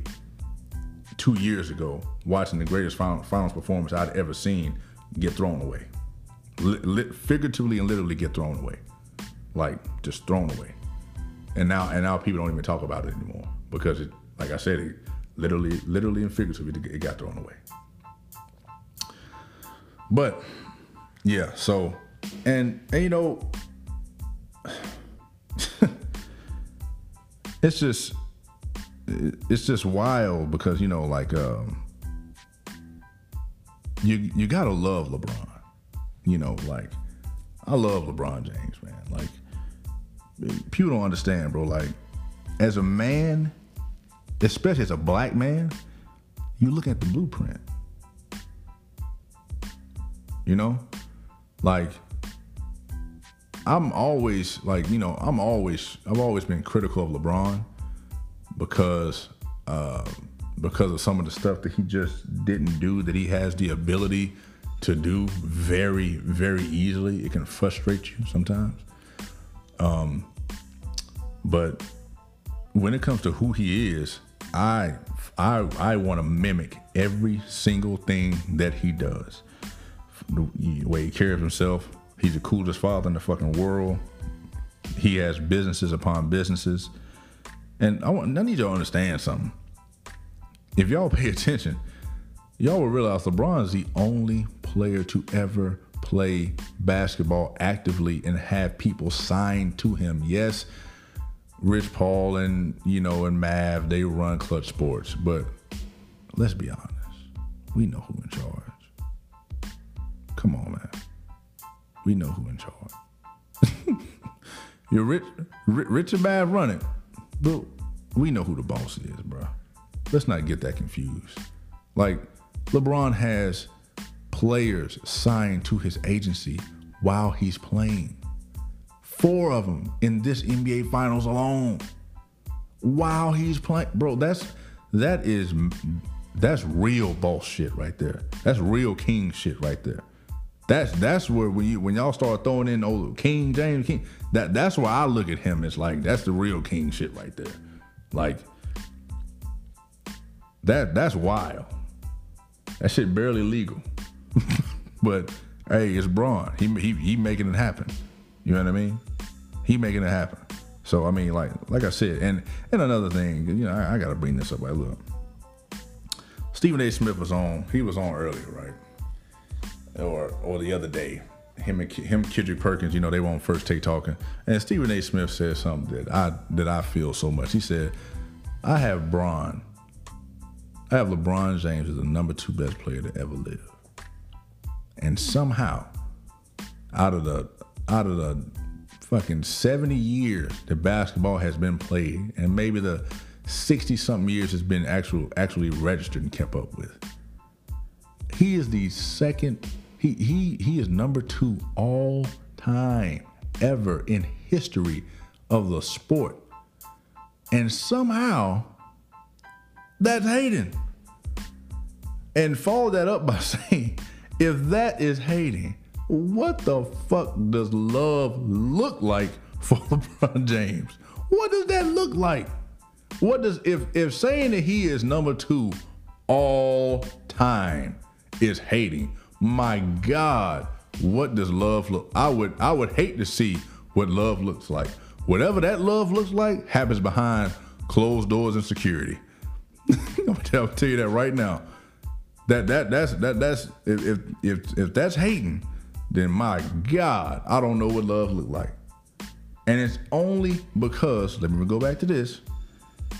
two years ago watching the greatest final, finals performance I'd ever seen get thrown away. figuratively and literally get thrown away. Like just thrown away. And now and now people don't even talk about it anymore because it like I said it literally literally and figuratively it got thrown away. But yeah, so and and you know it's just it's just wild because you know like um, you you gotta love LeBron. You know, like I love LeBron James, man. Like people don't understand, bro. Like, as a man, especially as a black man, you look at the blueprint. You know, like I'm always like, you know, I'm always I've always been critical of LeBron because uh, because of some of the stuff that he just didn't do that he has the ability to do very very easily. It can frustrate you sometimes. Um, but when it comes to who he is, I I I want to mimic every single thing that he does. The way he carries himself, he's the coolest father in the fucking world. He has businesses upon businesses, and I want I need y'all to understand something. If y'all pay attention, y'all will realize LeBron is the only player to ever play basketball actively and have people signed to him. Yes, Rich Paul and you know and Mav they run Clutch Sports, but let's be honest, we know who in charge. Come on, man, we know who in charge. You're rich, rich and bad running, but we know who the boss is, bro. Let's not get that confused. Like LeBron has players signed to his agency while he's playing. Four of them in this NBA Finals alone. While he's playing, bro, that's that is that's real boss shit right there. That's real king shit right there. That's that's where when you when y'all start throwing in old King James King, that that's where I look at him. It's like that's the real king shit right there. Like that that's wild. That shit barely legal. but hey, it's Bron. He he he making it happen. You know what I mean? He making it happen. So I mean, like like I said, and and another thing, you know, I, I got to bring this up. Like, look, Stephen A. Smith was on. He was on earlier, right? Or or the other day. Him and him, Kendrick Perkins. You know, they won't first take talking. And Stephen A. Smith said something that I that I feel so much. He said, "I have Bron. I have LeBron James as the number two best player to ever live, and somehow, out of the out of the fucking 70 years that basketball has been played, and maybe the 60 something years has been actual actually registered and kept up with. He is the second, he he he is number two all time ever in history of the sport. And somehow that's hating. And follow that up by saying, if that is hating, what the fuck does love look like for LeBron James? What does that look like? What does if if saying that he is number two all time is hating? My God, what does love look? I would I would hate to see what love looks like. Whatever that love looks like happens behind closed doors and security. I'm tell, tell you that right now. That that that's that that's if if if, if that's hating, then my God, I don't know what love looked like. And it's only because, let me go back to this.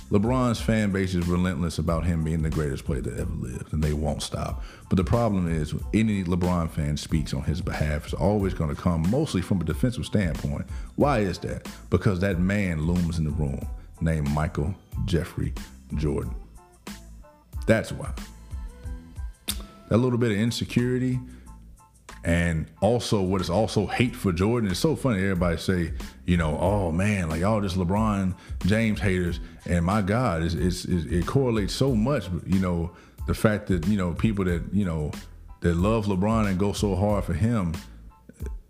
LeBron's fan base is relentless about him being the greatest player that ever lived, and they won't stop. But the problem is, any LeBron fan speaks on his behalf is always going to come mostly from a defensive standpoint. Why is that? Because that man looms in the room named Michael Jeffrey Jordan. That's why. That little bit of insecurity, and also what is also hate for Jordan. It's so funny. Everybody say, you know, oh man, like all this LeBron James haters, and my God, it's, it's, it correlates so much. You know, the fact that you know people that you know that love LeBron and go so hard for him,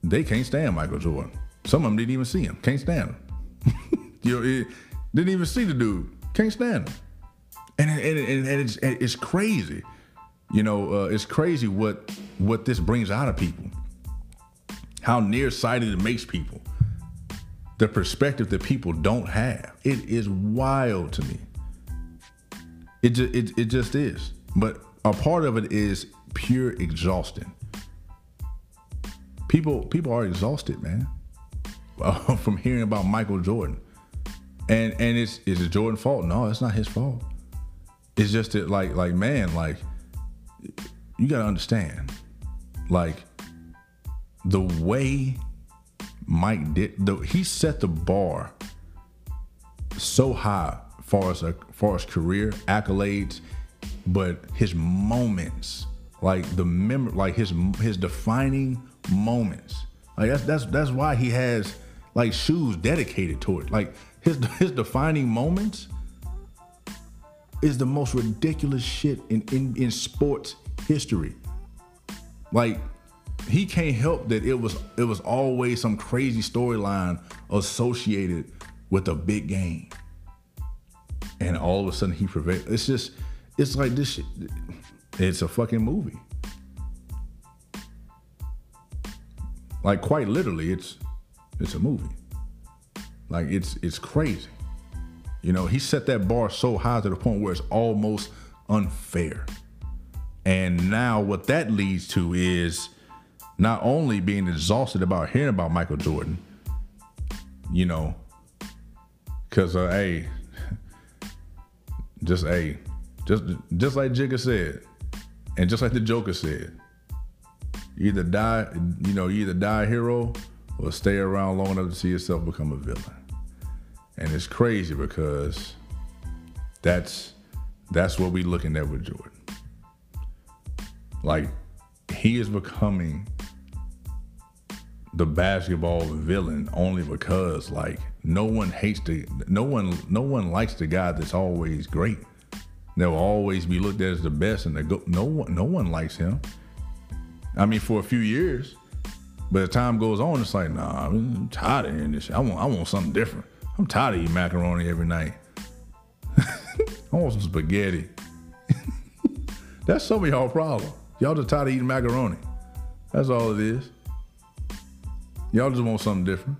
they can't stand Michael Jordan. Some of them didn't even see him, can't stand him. you know, it, didn't even see the dude, can't stand him, and and, and, and it's it's crazy you know, uh, it's crazy what what this brings out of people. How nearsighted it makes people. The perspective that people don't have. It is wild to me. It just it, it just is. But a part of it is pure exhausting. People people are exhausted, man, from hearing about Michael Jordan. And and it's is it Jordan's fault? No, it's not his fault. It's just that like like man, like you got to understand, like the way Mike did. The, he set the bar so high as a far as career accolades, but his moments, like the mem- like his his defining moments, like that's that's that's why he has like shoes dedicated to it. Like his his defining moments is the most ridiculous shit in in, in sports history. Like he can't help that it was it was always some crazy storyline associated with a big game. And all of a sudden he prevailed. It's just it's like this shit. It's a fucking movie. Like quite literally, it's it's a movie. Like it's it's crazy. You know, he set that bar so high to the point where it's almost unfair. And now what that leads to is not only being exhausted about hearing about Michael Jordan, you know, because uh, hey, just hey, just just like Jigga said, and just like the Joker said, you either die, you know, you either die a hero or stay around long enough to see yourself become a villain. And it's crazy because that's that's what we looking at with Jordan. Like he is becoming the basketball villain only because like no one hates the no one no one likes the guy that's always great. They'll always be looked at as the best, and they go no one no one likes him. I mean, for a few years, but as time goes on, it's like nah, I'm tired of hearing this. Shit. I want I want something different. I'm tired of eating macaroni every night. I want some spaghetti. That's some of y'all problem. Y'all just tired of eating macaroni. That's all it is. Y'all just want something different.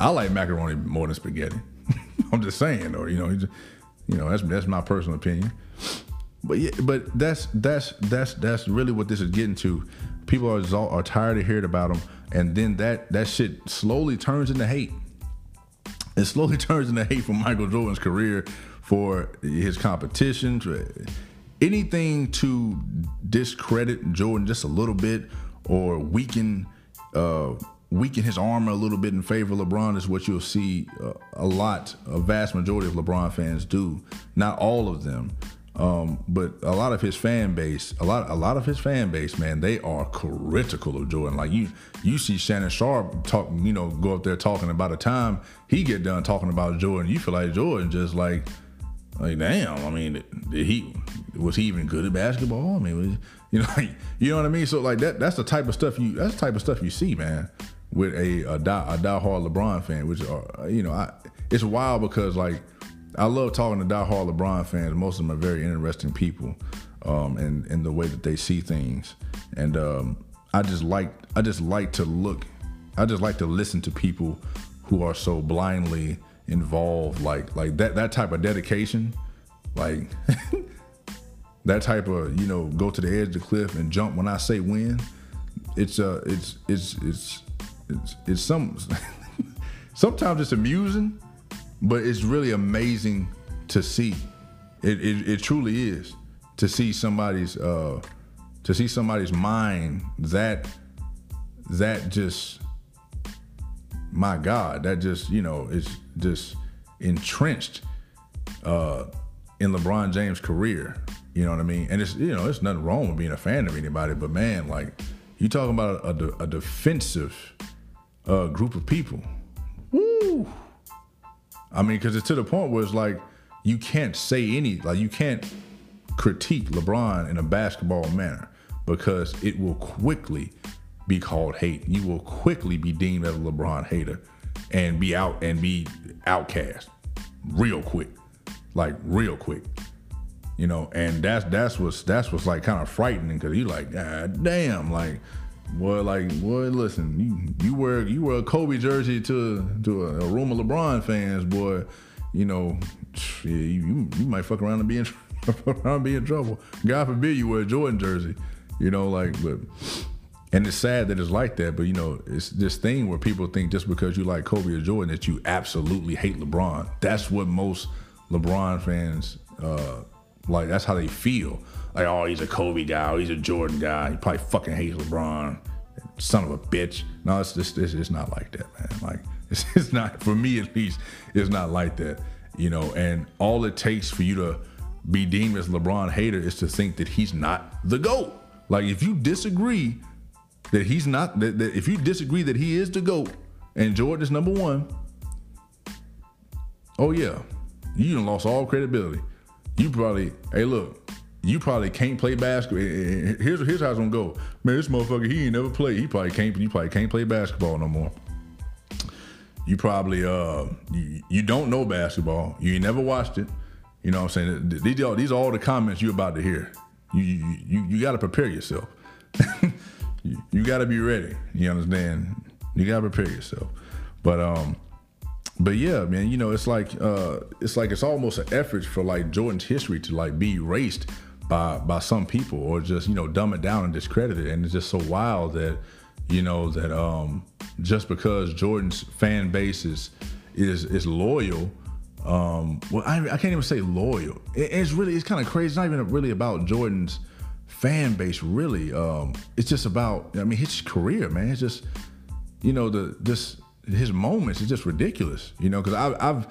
I like macaroni more than spaghetti. I'm just saying, or you know, you know, that's that's my personal opinion. But yeah, but that's that's that's that's really what this is getting to. People are are tired of hearing about them, and then that that shit slowly turns into hate. It slowly turns into hate for Michael Jordan's career, for his competition, anything to discredit Jordan just a little bit or weaken uh, weaken his armor a little bit in favor of LeBron is what you'll see uh, a lot, a vast majority of LeBron fans do. Not all of them, um, but a lot of his fan base, a lot, a lot of his fan base, man, they are critical of Jordan. Like you, you see Shannon Sharpe talk, you know, go up there talking about a time he get done talking about Jordan. You feel like Jordan just like, like damn. I mean, did he was he even good at basketball? I mean, was, you know, like, you know what I mean. So like that, that's the type of stuff you, that's the type of stuff you see, man, with a a, die, a diehard LeBron fan, which are, you know, I, it's wild because like I love talking to die-hard LeBron fans. Most of them are very interesting people, um, and and the way that they see things. And um, I just like I just like to look. I just like to listen to people who are so blindly involved, like like that that type of dedication, like that type of you know go to the edge of the cliff and jump when I say when. It's uh it's it's it's it's it's some sometimes it's amusing but it's really amazing to see. It, it, it truly is to see somebody's uh, to see somebody's mind that that just my God that just you know is just entrenched uh, in LeBron James' career. You know what I mean? And it's you know it's nothing wrong with being a fan of anybody, but man, like you talking about a, a defensive uh, group of people. Woo! I mean, because it's to the point where it's like you can't say any, like you can't critique LeBron in a basketball manner because it will quickly be called hate. You will quickly be deemed as a LeBron hater and be out and be outcast real quick, like real quick. You know, and that's that's what's that's what's like kind of frightening because you like, God damn, like Boy, like, boy, listen, you you wear you wear a Kobe jersey to to a, a room of LeBron fans, boy. You know, yeah, you, you might fuck around and be in around be in trouble. God forbid you wear a Jordan jersey. You know, like, but and it's sad that it's like that. But you know, it's this thing where people think just because you like Kobe or Jordan that you absolutely hate LeBron. That's what most LeBron fans uh, like. That's how they feel like, oh, he's a Kobe guy, or he's a Jordan guy. He probably fucking hates LeBron. son of a bitch. No, it's just it's, it's not like that, man. Like it's, it's not for me at least. It's not like that, you know. And all it takes for you to be deemed as LeBron hater is to think that he's not the GOAT. Like if you disagree that he's not that, that if you disagree that he is the GOAT and Jordan is number one, oh yeah, you lost all credibility. You probably, hey look, you probably can't play basketball. Here's here's how it's gonna go. Man, this motherfucker, he ain't never played. He probably can't. You probably can't play basketball no more. You probably uh you, you don't know basketball. You ain't never watched it. You know what I'm saying? These are, these are all the comments you're about to hear. You you you, you got to prepare yourself. you, you got to be ready. You understand? You got to prepare yourself. But um, but yeah, man, you know, it's like uh, it's like it's almost an effort for like Jordan's history to like be erased by by some people or just you know dumb it down and discredit it. And it's just so wild that you know that um, just because Jordan's fan base is is is loyal um, well, I, I, can't even say loyal. It, it's really, it's kind of crazy. It's not even really about Jordan's fan base, really. Um, it's just about, I mean, his career, man. It's just, you know, the just his moments is just ridiculous, you know, because I've, I've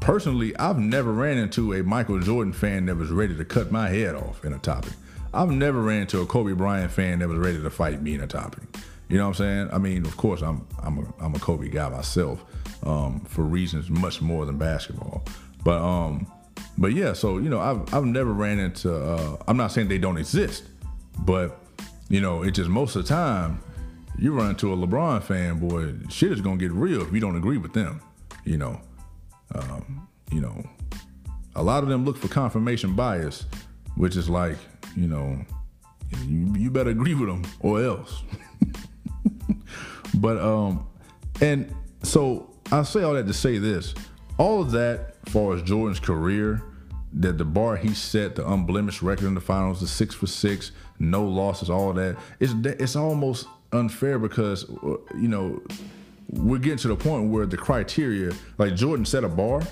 personally, I've never ran into a Michael Jordan fan that was ready to cut my head off in a topic. I've never ran into a Kobe Bryant fan that was ready to fight me in a topic. You know what I'm saying? I mean, of course, I'm I'm a, I'm a Kobe guy myself um, for reasons much more than basketball. But um, but yeah, so you know, I've I've never ran into. Uh, I'm not saying they don't exist, but you know, it just most of the time you run into a LeBron fan, boy, shit is gonna get real if you don't agree with them. You know, um, you know, a lot of them look for confirmation bias, which is like, you know, you, you better agree with them or else. but um, and so I say all that to say this: all of that, as far as Jordan's career, that the bar he set, the unblemished record in the finals, the six for six, no losses, all that, it's it's almost unfair because uh, you know we're getting to the point where the criteria, like Jordan set a bar,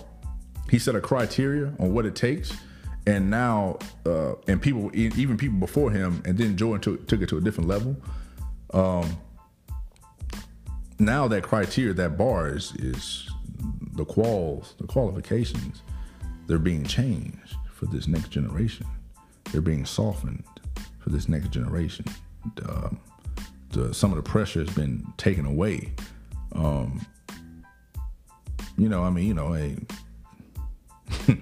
he set a criteria on what it takes, and now uh, and people even people before him, and then Jordan took, took it to a different level. Um, now that criteria, that bar is is the quals, the qualifications, they're being changed for this next generation. They're being softened for this next generation. Um, the, some of the pressure has been taken away. Um, you know, I mean, you know, hey,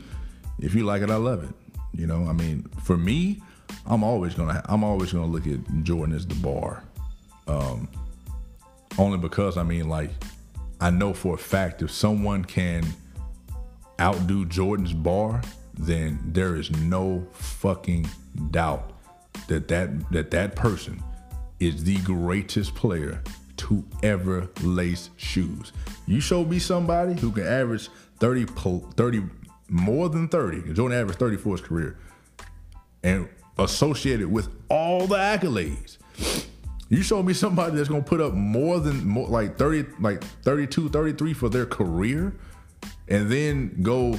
if you like it, I love it. You know, I mean, for me, I'm always gonna, I'm always gonna look at Jordan as the bar. Um, only because I mean, like, I know for a fact if someone can outdo Jordan's bar, then there is no fucking doubt that that that that person is the greatest player to ever lace shoes. You show me somebody who can average 30, 30 more than 30. Jordan averaged 30 for his career and associated with all the accolades. You show me somebody that's gonna put up more than more like 30, like 32, 33 for their career, and then go,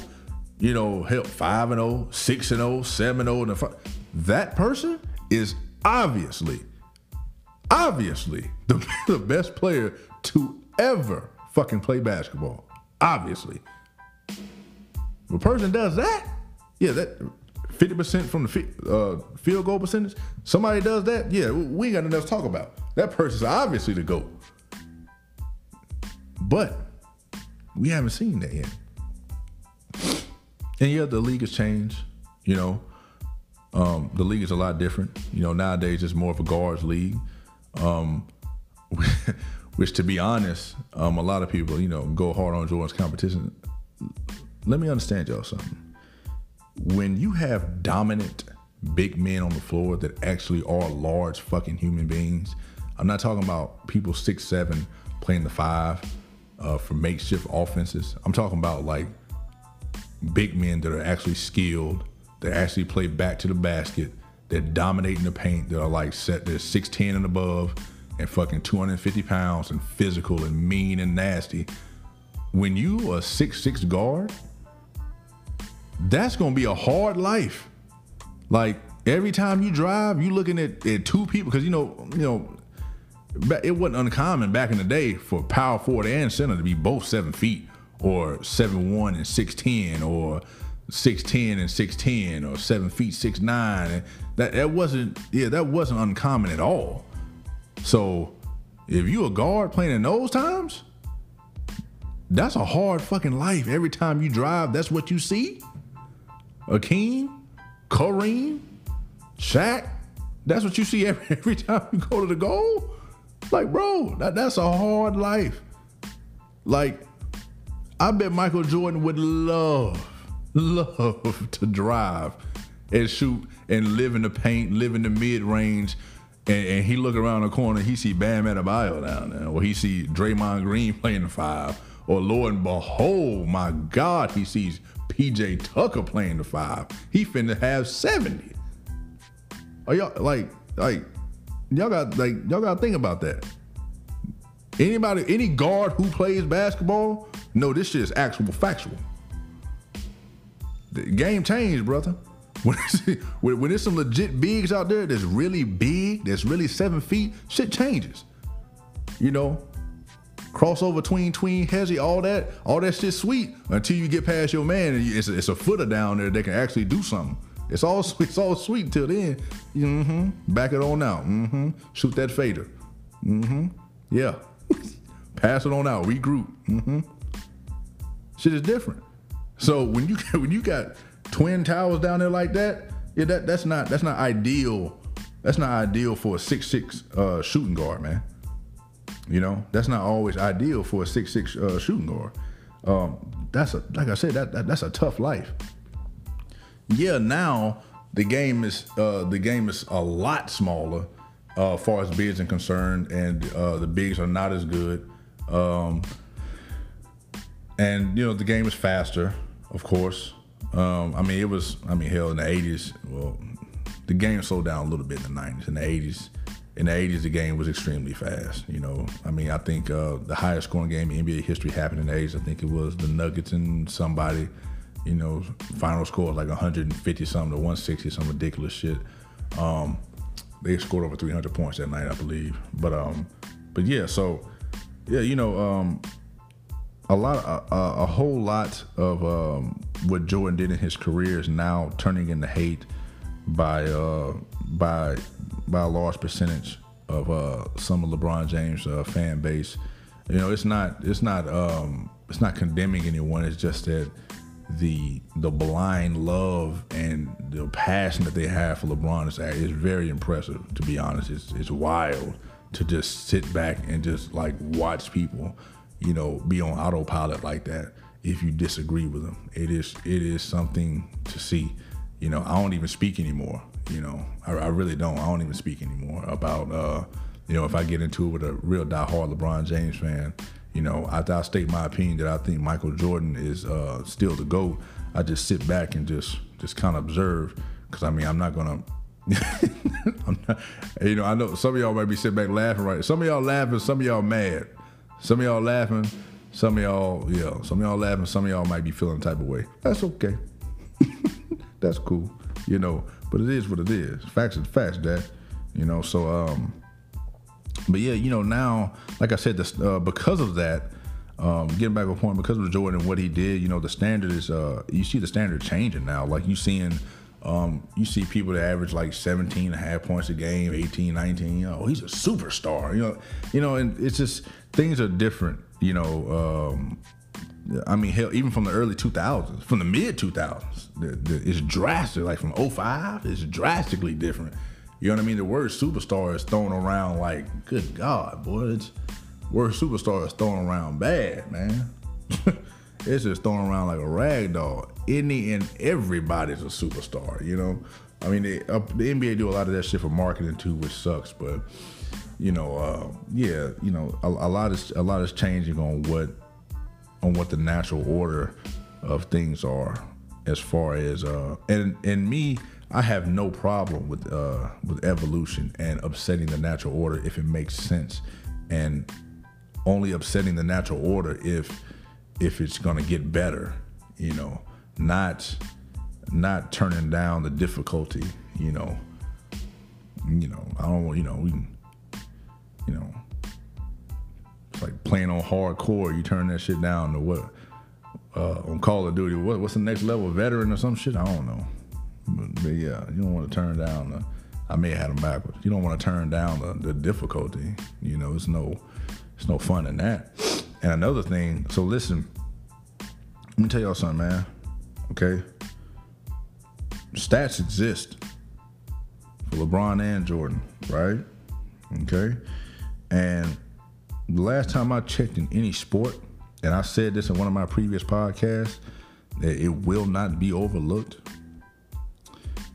you know, help 5 and 0, 6 and 0, 7 0, and oh, five. that person is obviously, obviously the, the best player to ever fucking play basketball. Obviously. If a person does that, yeah, that 50% from the uh, field goal percentage, somebody does that, yeah, we got enough to talk about. That person's obviously the GOAT. But we haven't seen that yet. And yeah, the league has changed, you know. Um, the league is a lot different. You know, nowadays it's more of a guards league. Um, which to be honest, um, a lot of people, you know, go hard on Jordan's competition. Let me understand y'all something when you have dominant big men on the floor that actually are large fucking human beings, I'm not talking about people six seven playing the five uh, for makeshift offenses. I'm talking about like big men that are actually skilled, that actually play back to the basket, that dominate in the paint, that are like set, they're 6'10 and above, and fucking 250 pounds and physical and mean and nasty. When you a six six guard that's gonna be a hard life. Like every time you drive, you looking at, at two people because you know, you know, it wasn't uncommon back in the day for power forward and center to be both seven feet or seven one and six ten or six ten and six ten or seven feet six nine. That that wasn't yeah that wasn't uncommon at all. So if you a guard playing in those times, that's a hard fucking life. Every time you drive, that's what you see. Akeem, Kareem, Shaq. That's what you see every, every time you go to the goal. Like, bro, that, that's a hard life. Like, I bet Michael Jordan would love, love to drive and shoot and live in the paint, live in the mid range. And, and he look around the corner, he see Bam Adebayo down there, or he see Draymond Green playing the five, or lo and behold, my God, he sees PJ Tucker playing the five. He finna have 70. Are y'all like like y'all got like y'all gotta think about that. Anybody, any guard who plays basketball, no, this shit is actual factual. The game changed, brother. When when there's some legit bigs out there that's really big, that's really seven feet, shit changes. You know, crossover tween tween hezzy, all that, all that shit sweet until you get past your man and it's a, it's a footer down there that can actually do something. It's all it's all sweet until then. Mm-hmm. Back it on out. Mm-hmm. Shoot that fader. Mm-hmm. Yeah. Pass it on out. Regroup. Mm-hmm. Shit is different. So when you when you got twin towers down there like that, yeah, that that's not that's not ideal. That's not ideal for a six six uh, shooting guard, man. You know, that's not always ideal for a six six uh, shooting guard. Um, that's a like I said, that, that that's a tough life. Yeah, now the game is uh, the game is a lot smaller uh, far as bigs are concerned, and uh, the bigs are not as good. Um, and you know the game is faster, of course. Um, I mean, it was. I mean, hell, in the '80s, well, the game slowed down a little bit in the '90s. In the '80s, in the '80s, the game was extremely fast. You know, I mean, I think uh, the highest scoring game in NBA history happened in the '80s. I think it was the Nuggets and somebody. You know, final score was like 150 something to 160, some ridiculous shit. Um, they scored over 300 points that night, I believe. But um, but yeah, so yeah, you know, um, a lot, a, a, whole lot of um, what Jordan did in his career is now turning into hate by uh, by by a large percentage of uh, some of LeBron James' uh, fan base. You know, it's not it's not um, it's not condemning anyone. It's just that the the blind love and the passion that they have for LeBron is is very impressive. To be honest, it's it's wild to just sit back and just like watch people, you know, be on autopilot like that. If you disagree with them, it is it is something to see. You know, I don't even speak anymore. You know, I, I really don't. I don't even speak anymore about. uh you know, if I get into it with a real diehard LeBron James fan, you know, after I state my opinion that I think Michael Jordan is uh, still the GOAT, I just sit back and just just kind of observe. Because I mean, I'm not gonna. Not, you know, I know some of y'all might be sitting back laughing right. Some of y'all laughing, some of y'all mad. Some of y'all laughing, some of y'all, yeah, some of y'all laughing, some of y'all might be feeling the type of way. That's okay. That's cool, you know. But it is what it is. Facts is facts, Dad. You know, so um, but yeah, you know, now, like I said, this, uh, because of that, um, getting back to a point, because of Jordan and what he did, you know, the standard is, uh, you see the standard changing now. Like you seeing, um, you see people that average like 17 and a half points a game, 18, 19, you know, he's a superstar, you know, you know, and it's just, things are different, you know, um, I mean, hell, even from the early 2000s, from the mid 2000s, it's drastic. Like from 05, it's drastically different. You know what I mean? The word superstar is thrown around like, good God, boy, it's word superstar is thrown around bad, man. it's just thrown around like a rag doll. Any and everybody's a superstar, you know? I mean, they, uh, the NBA do a lot of that shit for marketing too, which sucks. But you know, uh, yeah, you know, a, a, lot is a lot is changing on what on what the natural order of things are, as far as uh, and and me I have no problem with uh, with evolution and upsetting the natural order if it makes sense, and only upsetting the natural order if if it's gonna get better, you know, not not turning down the difficulty, you know. You know, I don't, you know, we you know, it's like playing on hardcore. You turn that shit down to what? Uh, on Call of Duty, what, what's the next level? Veteran or some shit? I don't know. But, but yeah, you don't want to turn down the. I may have had them backwards. You don't want to turn down the, the difficulty. You know, it's no, it's no fun in that. And another thing. So listen, let me tell y'all something, man. Okay, stats exist for LeBron and Jordan, right? Okay, and the last time I checked in any sport, and I said this in one of my previous podcasts, that it will not be overlooked.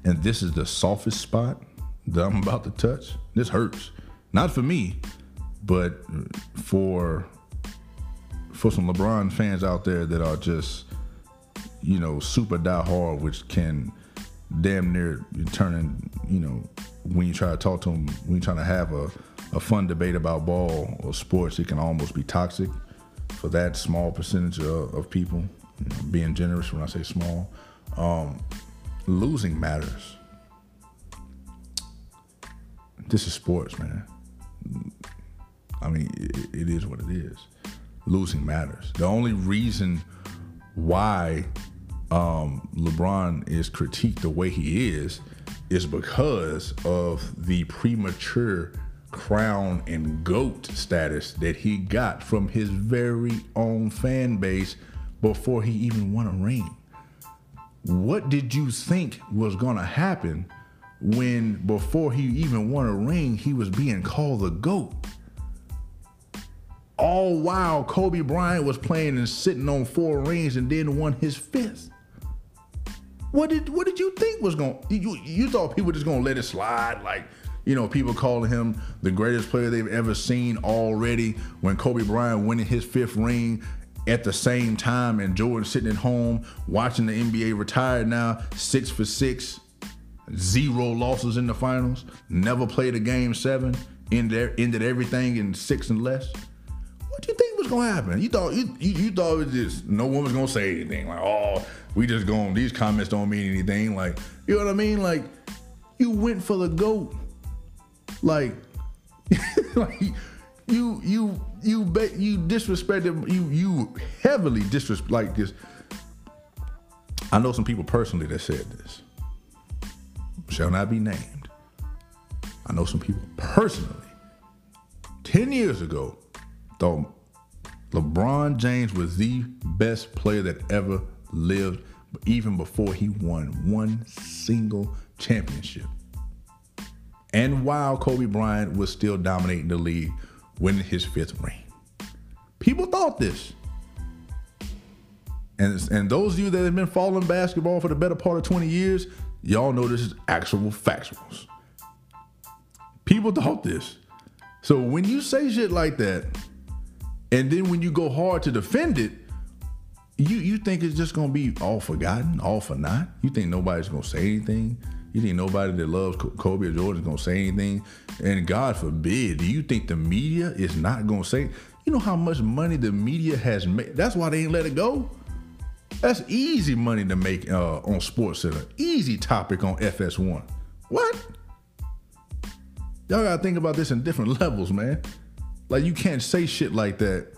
And this is the softest spot that I'm about to touch. This hurts. Not for me, but for for some LeBron fans out there that are just, you know, super die hard, which can damn near turning, you know, when you try to talk to them, when you're trying to have a, a fun debate about ball or sports, it can almost be toxic for that small percentage of, of people. You know, being generous when I say small, um, losing matters. This is sports, man. I mean, it, it is what it is. Losing matters. The only reason why um, LeBron is critiqued the way he is is because of the premature crown and goat status that he got from his very own fan base before he even won a ring. What did you think was going to happen when before he even won a ring he was being called the goat? All while Kobe Bryant was playing and sitting on four rings and then won his fifth. What did what did you think was going? You you thought people just gonna let it slide? Like you know, people calling him the greatest player they've ever seen already. When Kobe Bryant winning his fifth ring at the same time, and Jordan sitting at home watching the NBA retired now, six for six, zero losses in the finals, never played a game seven, ended ended everything in six and less. What do you think was gonna happen? You thought you, you, you thought it was just no one was gonna say anything like oh we just going these comments don't mean anything like you know what I mean like you went for the goat like like you you you bet you disrespected you you heavily disrespect like this. I know some people personally that said this shall not be named. I know some people personally 10 years ago thought LeBron James was the best player that ever lived, even before he won one single championship. And while Kobe Bryant was still dominating the league, winning his fifth ring. People thought this. And, and those of you that have been following basketball for the better part of 20 years, y'all know this is actual factuals. People thought this. So when you say shit like that, and then when you go hard to defend it, you you think it's just gonna be all forgotten, all for naught? You think nobody's gonna say anything? You think nobody that loves Kobe or Jordan is gonna say anything? And God forbid, do you think the media is not gonna say? You know how much money the media has made. That's why they ain't let it go. That's easy money to make uh, on SportsCenter. Easy topic on FS1. What? Y'all gotta think about this in different levels, man. Like you can't say shit like that.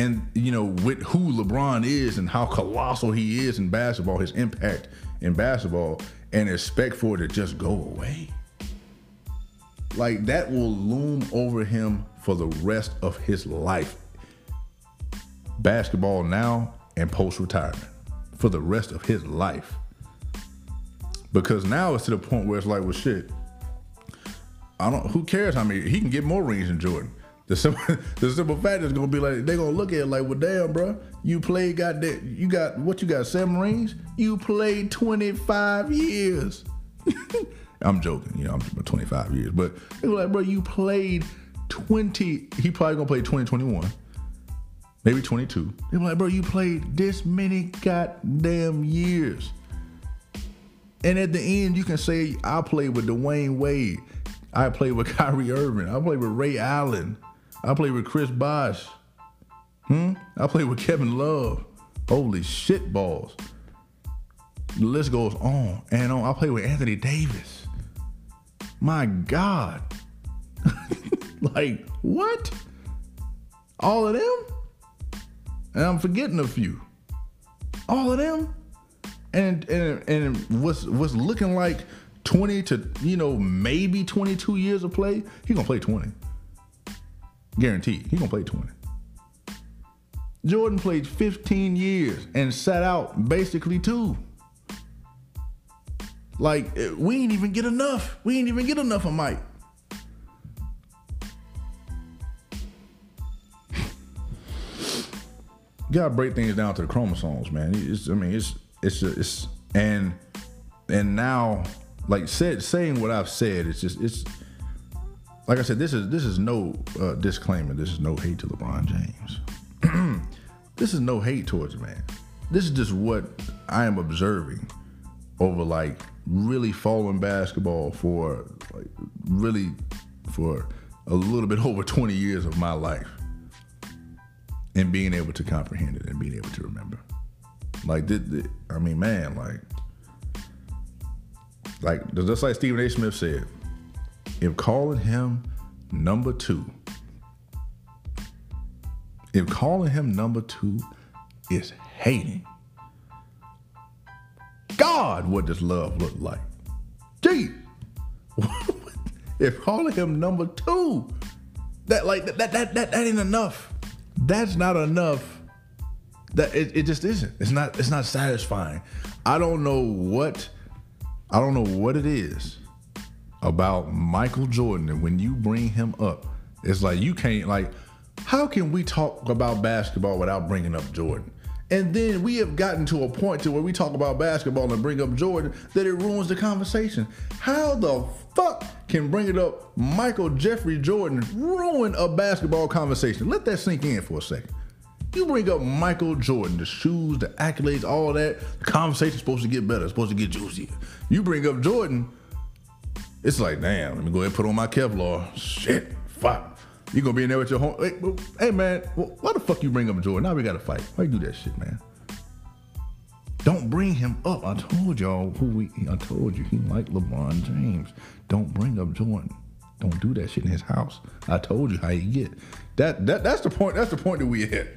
And you know, with who LeBron is and how colossal he is in basketball, his impact in basketball, and expect for it to just go away. Like that will loom over him for the rest of his life. Basketball now and post retirement for the rest of his life. Because now it's to the point where it's like, well, shit. I don't. Who cares how many? He can get more rings than Jordan. The simple, the simple fact is gonna be like they're gonna look at it like, well, damn, bro, you played, got that, you got what? You got seven rings? You played twenty five years. I'm joking, you know, I'm 25 years, but they were like, bro, you played 20. He probably gonna play 2021, maybe 22. They were like, bro, you played this many goddamn years. And at the end, you can say, I played with Dwyane Wade. I played with Kyrie Irving. I played with Ray Allen. I played with Chris Bosh. Hmm? I played with Kevin Love. Holy shit balls. The list goes on and on. I played with Anthony Davis. My God. like, what? All of them? And I'm forgetting a few. All of them? And and and what's what's looking like 20 to, you know, maybe 22 years of play, he gonna play 20. Guaranteed. He gonna play 20. Jordan played 15 years and sat out basically two. Like eh, we ain't even get enough. We ain't even get enough of Mike. gotta break things down to the chromosomes, man. It's, I mean, it's it's it's and and now, like said, saying what I've said, it's just it's like I said. This is this is no uh, disclaimer. This is no hate to LeBron James. this is no hate towards the man. This is just what I am observing over like really following basketball for like really for a little bit over 20 years of my life and being able to comprehend it and being able to remember. Like, did, I mean, man, like, like just like Stephen A. Smith said, if calling him number two, if calling him number two is hating, God, what does love look like? Gee, if calling him number two, that like that that that, that ain't enough that's not enough. That it, it just isn't. It's not it's not satisfying. I don't know what I don't know what it is about Michael Jordan and when you bring him up, it's like you can't like how can we talk about basketball without bringing up Jordan? And then we have gotten to a point to where we talk about basketball and bring up Jordan that it ruins the conversation. How the fuck can bring it up Michael Jeffrey Jordan ruin a basketball conversation? Let that sink in for a second. You bring up Michael Jordan, the shoes, the accolades, all that, the conversation's supposed to get better, supposed to get juicier. You bring up Jordan, it's like, damn, let me go ahead and put on my Kevlar. Shit, fuck. You gonna be in there with your home? Hey, hey man, why the fuck you bring up Jordan? Now we gotta fight. Why you do that shit, man? Don't bring him up. I told y'all who we. I told you he like LeBron James. Don't bring up Jordan. Don't do that shit in his house. I told you how you get. That that that's the point. That's the point that we hit.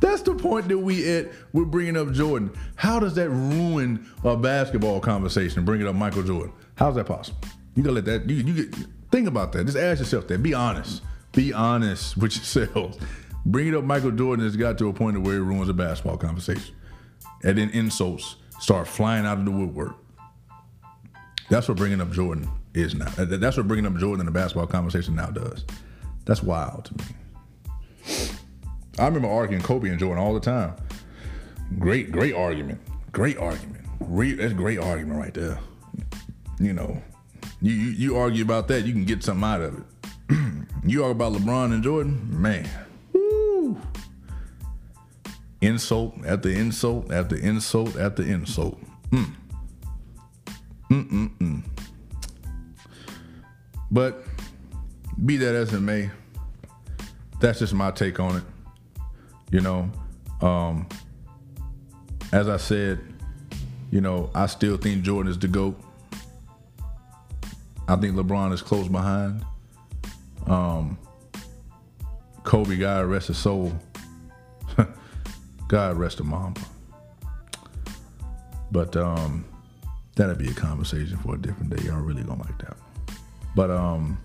That's the point that we at. We're bringing up Jordan. How does that ruin a basketball conversation? Bringing up Michael Jordan. How's that possible? You gotta let that. You you get Think about that. Just ask yourself that. Be honest. Be honest with yourselves. Bringing up Michael Jordan has got to a point where it ruins a basketball conversation. And then insults start flying out of the woodwork. That's what bringing up Jordan is now. That's what bringing up Jordan in the basketball conversation now does. That's wild to me. I remember arguing Kobe and Jordan all the time. Great, great argument. Great argument. That's great argument right there. You know, you, you, you argue about that, you can get something out of it. you argue about LeBron and Jordan, man. Woo. Insult after insult after insult after insult. Mm. Mm-mm-mm. But be that as it may, that's just my take on it. You know, um, as I said, you know, I still think Jordan is the GOAT. I think LeBron is close behind. Um, Kobe, God rest his soul. God rest the mamba. But um, that'll be a conversation for a different day. Y'all really gonna like that. But um,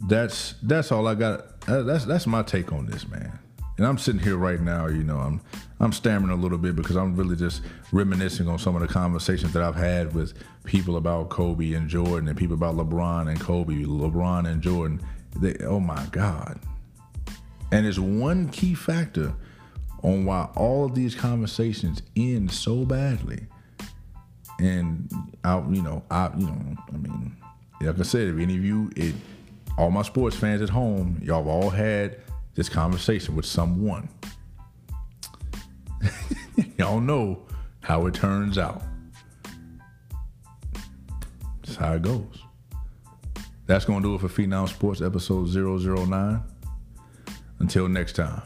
that's that's all I got. That's that's my take on this, man. And I'm sitting here right now, you know, I'm I'm stammering a little bit because I'm really just reminiscing on some of the conversations that I've had with people about Kobe and Jordan and people about LeBron and Kobe, LeBron and Jordan. They, oh my God. And it's one key factor on why all of these conversations end so badly. And I, you know, I, you know, I mean, like I said, if any of you, it, all my sports fans at home, y'all have all had this conversation with someone. Y'all know how it turns out. That's how it goes. That's going to do it for FENOM Sports episode 009. Until next time.